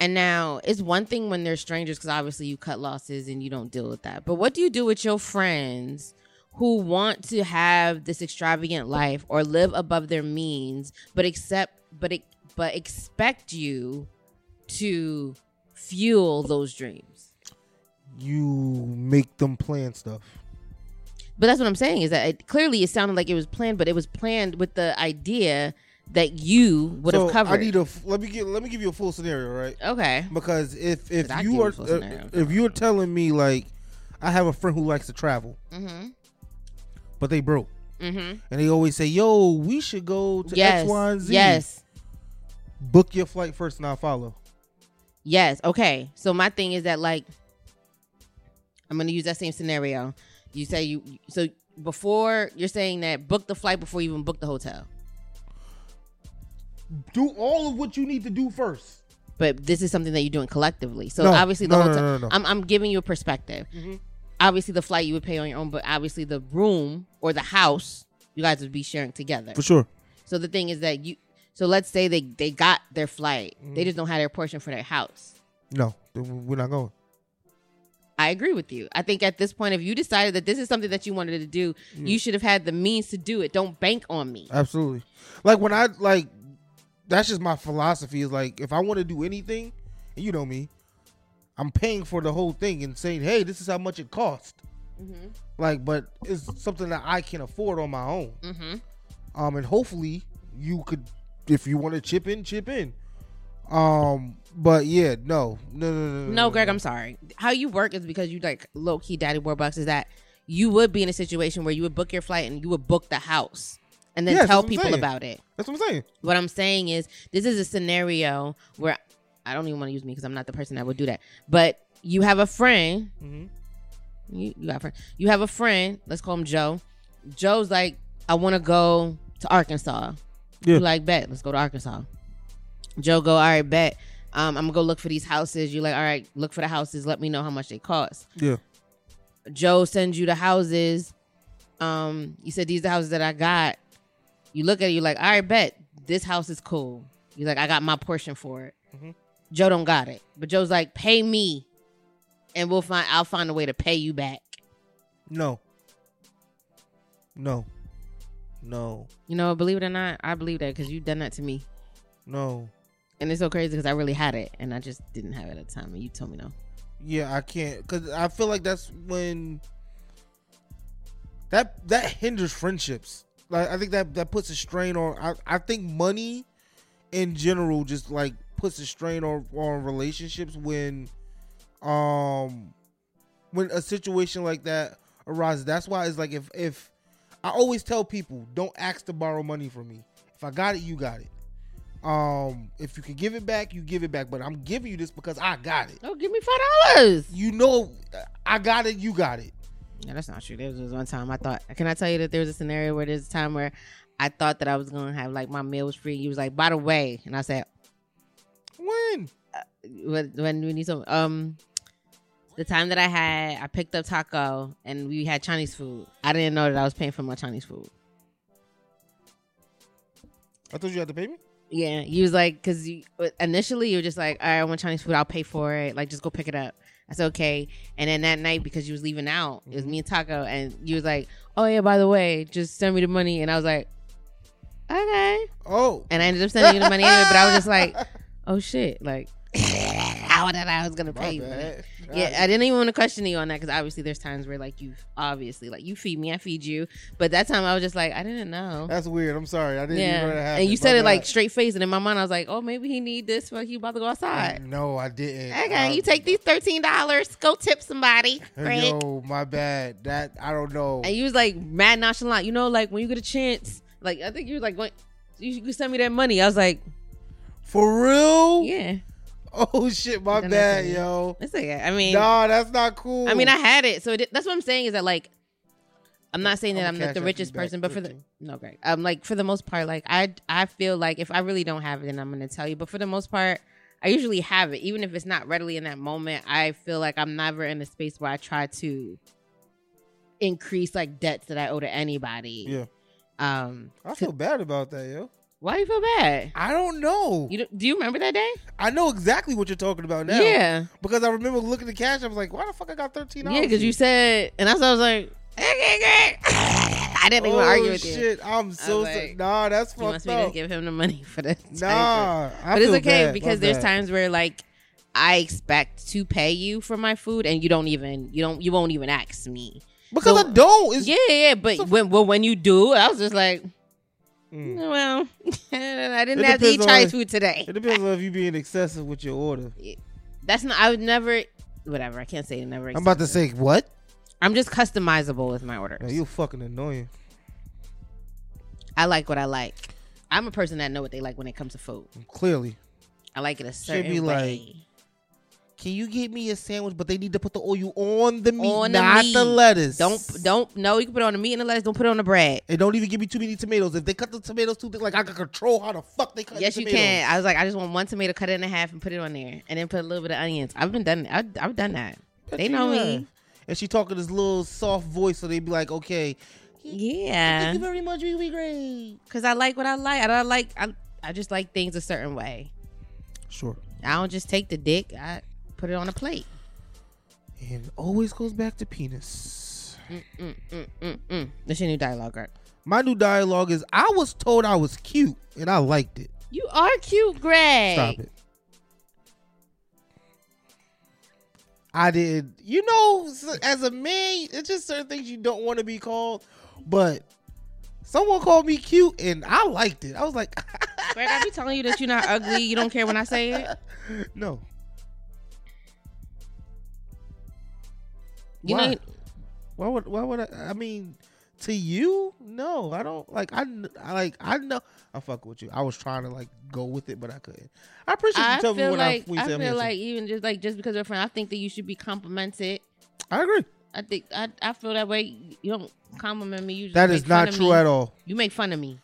And now it's one thing when they're strangers because obviously you cut losses and you don't deal with that. But what do you do with your friends who want to have this extravagant life or live above their means, but accept but but expect you to fuel those dreams? You make them plan stuff. But that's what I'm saying is that it, clearly it sounded like it was planned, but it was planned with the idea that you would have So, covered. I need a. Let me get. Let me give you a full scenario, right? okay. Because if if you are you a full uh, if you're telling me like, I have a friend who likes to travel, Mm-hmm. but they broke, Mm-hmm. and they always say, "Yo, we should go to Yes. X, Y, and Z." Yes. Book your flight first, and I'll follow. Yes. Okay. So my thing is that like I'm gonna use that same scenario. You say you so before you're saying that book the flight before you even book the hotel. Do all of what you need to do first. But this is something that you're doing collectively. So No, obviously the no, hotel. no, no, no. I'm I'm giving you a perspective. Mhm. Obviously the flight you would pay on your own, but obviously the room or the house you guys would be sharing together. For sure. So the thing is that you. So let's say they they got their flight. They Mhm. just don't have their portion for their house. No, we're not going. I agree with you. I think at this point, if you decided that this is something that you wanted to do, Mm. you should have had the means to do it. Don't bank on me. Absolutely. Like when I like, that's just my philosophy. Is like if I want to do anything, and you know me, I'm paying for the whole thing and saying, hey, this is how much it cost. Mm-hmm. Like, but it's something that I can afford on my own. Mm-hmm. Um, and hopefully you could, if you want to chip in, chip in. Um, but yeah, no, no, no, no, No, Greg, I'm sorry. How you work is because you like low key daddy warbucks is that you would be in a situation where you would book your flight and you would book the house and then Yes, tell that's what I'm people saying. about it. That's what I'm saying. What I'm saying is this is a scenario where I don't even want to use me because I'm not the person that would do that. But you have a friend, Mm-hmm. you, you got a friend. You have a friend, let's call him Joe. Joe's like, I want to go to Arkansas. Yeah. You like, bet, let's go to Arkansas. Joe go, all right, bet. Um, I'm gonna go look for these houses. You like, all right, look for the houses. Let me know how much they cost. Yeah. Joe sends you the houses. Um, you said these are the houses that I got. You look at it, you like, all right, bet this house is cool. You like, I got my portion for it. Mhm. Joe don't got it, but Joe's like, pay me, and we'll find. I'll find a way to pay you back. No. No. No. You know, believe it or not, I believe that because you've done that to me, No. and it's so crazy because I really had it, and I just didn't have it at the time, and you told me no. Yeah, I can't because I feel like that's when that that hinders friendships. Like I think that that puts a strain on. I, I think money in general just like puts a strain on on relationships when um when a situation like that arises. That's why it's like if if I always tell people don't ask to borrow money from me. If I got it, you got it. Um, if you can give it back, you give it back. But I'm giving you this because I got it. Oh, give me five dollars. You know, I got it. You got it. Yeah, that's not true. There was one time I thought. Can I tell you that there was a scenario where there's a time where I thought that I was gonna have like my meal was free. He was like, by the way, and I said, When? when when we need some um the time that I had, I picked up taco and we had Chinese food. I didn't know that I was paying for my Chinese food. I thought you had to pay me. Yeah, you was like, because you initially you were just like, all right, I want Chinese food, I'll pay for it. Like, just go pick it up. I said okay. And then that night, because you was leaving out, it was mm-hmm. me and Taco, and you was like, oh yeah, by the way, just send me the money. And I was like, okay. Oh, And I ended up sending you the money anyway. But I was just like, <laughs> oh shit, like, <laughs> how did I was gonna my pay you? For that? bad. Yeah, I didn't even want to question you on that because obviously there's times where like you obviously like you feed me, I feed you, but that time I was just like I didn't know. That's weird. I'm sorry. I didn't yeah, even know that happened. and you said it like straight face, and in my mind I was like, oh maybe he need this for he about to go outside. Mm, no, I didn't. Okay, I- you take these thirteen dollars, go tip somebody, Greg. Yo, my bad. That I don't know. And you was like mad nonchalant, you know, like when you get a chance, like I think you was like, going, you could send me that money. I was like, For real? yeah, <laughs> Oh shit, my bad, yo. it's okay. I mean, Nah, that's not cool. I mean, I had it, so it, that's what I'm saying is that like, I'm not saying that I'm not the richest person, but for the no, Greg, um, like for the most part, like I I feel like if I really don't have it, then I'm gonna tell you. But for the most part, I usually have it, even if it's not readily in that moment. I feel like I'm never in a space where I try to increase like debts that I owe to anybody. Yeah. Um, I feel bad about that, yo. Why you feel bad? I don't know. You do you remember that day? I know exactly what you're talking about now. Yeah, Because I remember looking at the cash, I was like, why the fuck I got thirteen dollars? yeah, because you said, and I was like. <laughs> I didn't even argue with you. Oh, shit, I'm so like, nah. That's You want fucked me to give him the money <laughs> for the Nah, but it's okay bad. because My there's bad. times where like I expect to pay you for my food and you don't even you don't you won't even ask me. because so- I don't. It's, Yeah, yeah, but when well, when you do, I was just like, Mm. Well, <laughs> I didn't have to eat Chinese food today. It depends on if you being excessive with your order. That's not. I would never. Whatever. I can't say never. I'm about to say what? I'm just customizable with my orders. No, you fucking annoying. I like what I like. I'm a person that know what they like when it comes to food. Clearly. I like it a Should certain be like, way. Can you get me a sandwich? But they need to put the oil on the meat, On the not meat. the lettuce. Don't don't no. You can put it on the meat and the lettuce. Don't put it on the bread. And don't even give me too many tomatoes. If they cut the tomatoes too thick, like I can control how the fuck they cut. Yes, the you can. I was like, I just want one tomato, cut it in half, and put it on there, and then put a little bit of onions. I've been done. I've, I've done that. Bet They know me. And she talking this little soft voice, so they'd be like, okay, Yeah. Thank you very much. We be great. Cause I like what I like. I don't like. I, I just like things a certain way. Sure. I don't just take the dick. I put it on a plate. And it always goes back to penis. Mm, mm, mm, mm, mm. That's your new dialogue, right? My new dialogue is I was told I was cute and I liked it. You are cute, Greg. Stop it. I did, you know, as a man, it's just certain things you don't want to be called, but someone called me cute and I liked it. I was like, <laughs> Greg, I be telling you that you're not ugly. You don't care when I say it. no. You Why? know, Why would why would I I mean to you? No, I don't like I, I like I know I'm fucking with you. I was trying to like go with it, but I couldn't. I appreciate you I telling me when like I I feel like even just like just because we're friends, I think that you should be complimented. I agree. I think I, I feel that way. You don't compliment me. You just That is not true me. at all. You make fun of me.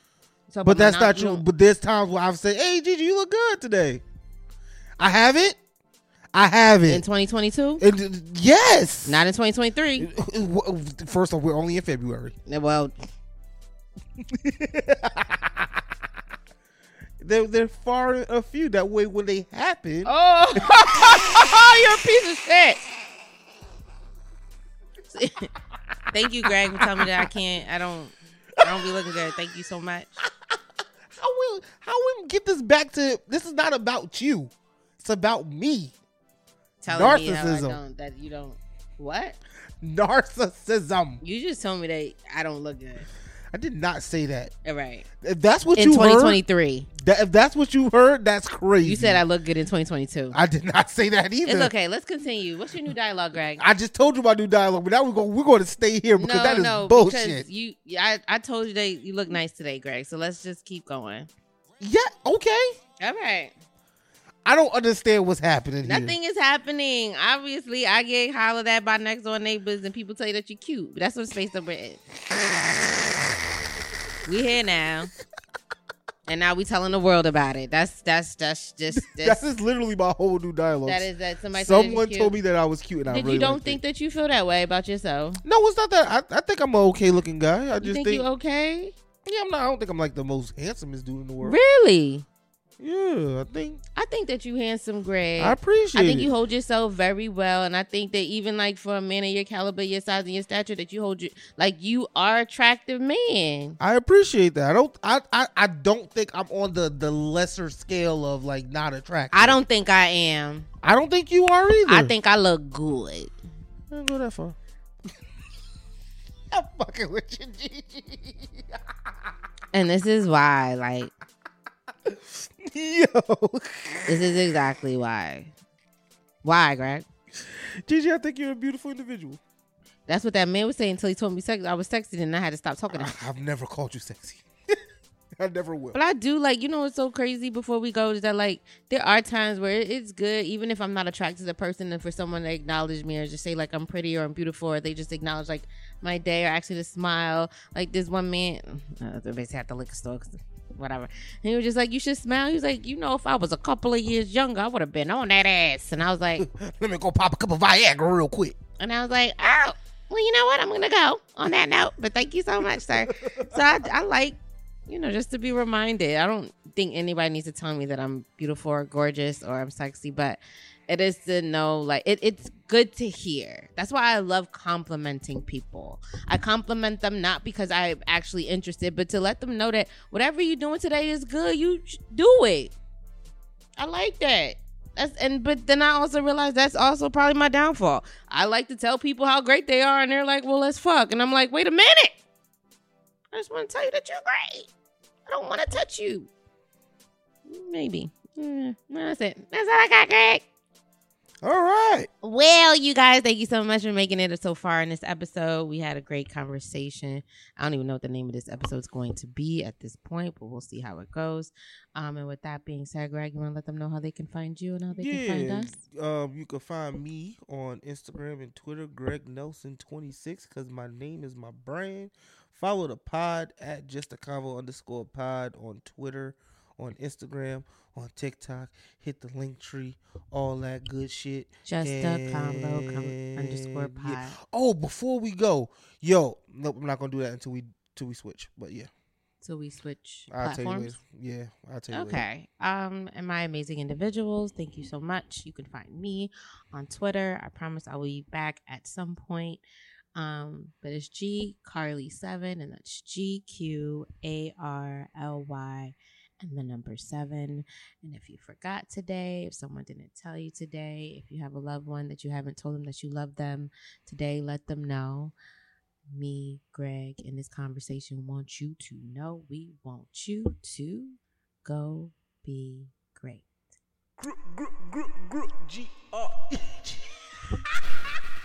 So, But my that's non- not true. But there's times where I've said, "Hey, Gigi, you look good today." I haven't. I haven't. In 2022, And, yes. not in 2023. First off, we're only in February. Well, <laughs> they're they're far a few. That way, when they happen, oh, <laughs> <laughs> you're a piece of shit. Thank you, Greg, for telling me that I can't. I don't. I don't be looking good. Thank you so much. how will how we get this back to? This is not about you. It's about me. Telling me how I Narcissism. don't. That you don't. What? Narcissism. You just told me that I don't look good. I did not say that. All right. If that's what In you heard, 2023, that, if that's what you heard, that's crazy. you said I look good in 2022. I did not say that either. It's okay. Let's continue. What's your new dialogue, Greg? I just told you my new dialogue, but now we're going we're going to stay here because no, that is no, bullshit. you. I, I told you that you look nice today, Greg. So let's just keep going. yeah, okay. All right. I don't understand what's happening here. Nothing is happening. Obviously, I get hollered at by next door neighbors, and people tell you that you're cute. That's what space that we're we here now, and now we telling the world about it. That's that's that's just <laughs> That that's, is literally my whole new dialogue. that is that somebody. that Someone told me that I was cute, and I Did really you don't think it. that you feel that way about yourself? No, it's not that. I, I think I'm an okay looking guy. I You just think, think, you okay? yeah, I'm not. I don't think I'm like the most handsomest dude in the world. Really? Yeah, I think I think that you handsome, Greg. I appreciate. It. I think you hold yourself very well, and I think that even like for a man of your caliber, your size, and your stature, that you hold you like you are attractive man. I appreciate that. I don't. I, I. I don't think I'm on the the lesser scale of like not attractive. I don't think I am. I don't think you are either. I think I look good. I don't go that far. <laughs> I'm fucking with you, Gigi. And this is why, like, <laughs> Yo, <laughs> this is exactly why. Why, Greg? Gigi, I think you're a beautiful individual. That's what that man was saying until he told me sex. I was sexy and I had to stop talking to him. I've never called you sexy. <laughs> I never will. But I do like, you know, what's so crazy before we go is that like there are times where it's good, even if I'm not attracted to the person, and for someone to acknowledge me or just say like I'm pretty or I'm beautiful, or they just acknowledge like my day or actually to smile. Like this one man, uh, they basically at the liquor store, whatever. And he was just like, "You should smile." He was like, "You know, if I was a couple of years younger, I would have been on that ass." And I was like, <laughs> Let me go pop a cup of Viagra real quick. and I was like, "Oh, well, you know what? I'm gonna go on that note." But thank you so much, sir. so I, I like, you know, just to be reminded. I don't think anybody needs to tell me that I'm beautiful or gorgeous or I'm sexy, but it is to know, like, it, it's good to hear. That's why I love complimenting people. I compliment them not because I'm actually interested, but to let them know that whatever you're doing today is good. You do it. I like that. That's and but then I also realized that's also probably my downfall. I like to tell people how great they are, and they're like, "Well, let's fuck," and I'm like, "Wait a minute! I just want to tell you that you're great. I don't want to touch you. Maybe. Mm, that's it. That's all I got, Greg. All right. Well, you guys, thank you so much for making it so far in this episode. We had a great conversation. I don't even know what the name of this episode is going to be at this point, but we'll see how it goes. Um, and with that being said, Greg, you want to let them know how they can find you and how they can find yeah. us? Um, you can find me on Instagram and Twitter, Greg Nelson26, because my name is my brand. Follow the pod at just a convo underscore pod on Twitter on Instagram, on TikTok. Hit the link tree, all that good shit. Just a convo com- underscore And, pod. yeah. Oh, before we go, yo, nope, I'm not gonna do that until we until we switch. But yeah, So we switch I'll tell you platforms. Yeah, I'll tell you. Okay. Um, and my amazing individuals, thank you so much. You can find me on Twitter. I promise I will be back at some point. Um, but it's G Carly seven, and that's G Q A R L Y and the number seven. And if you forgot today, if someone didn't tell you today, if you have a loved one that you haven't told them that you love them today, let them know. Me, Greg, in this conversation want you to know we want you to go be great. Group, group, group, group, GG,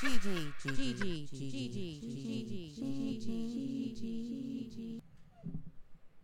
GG, GG, GG, GG, GG, GG, GG.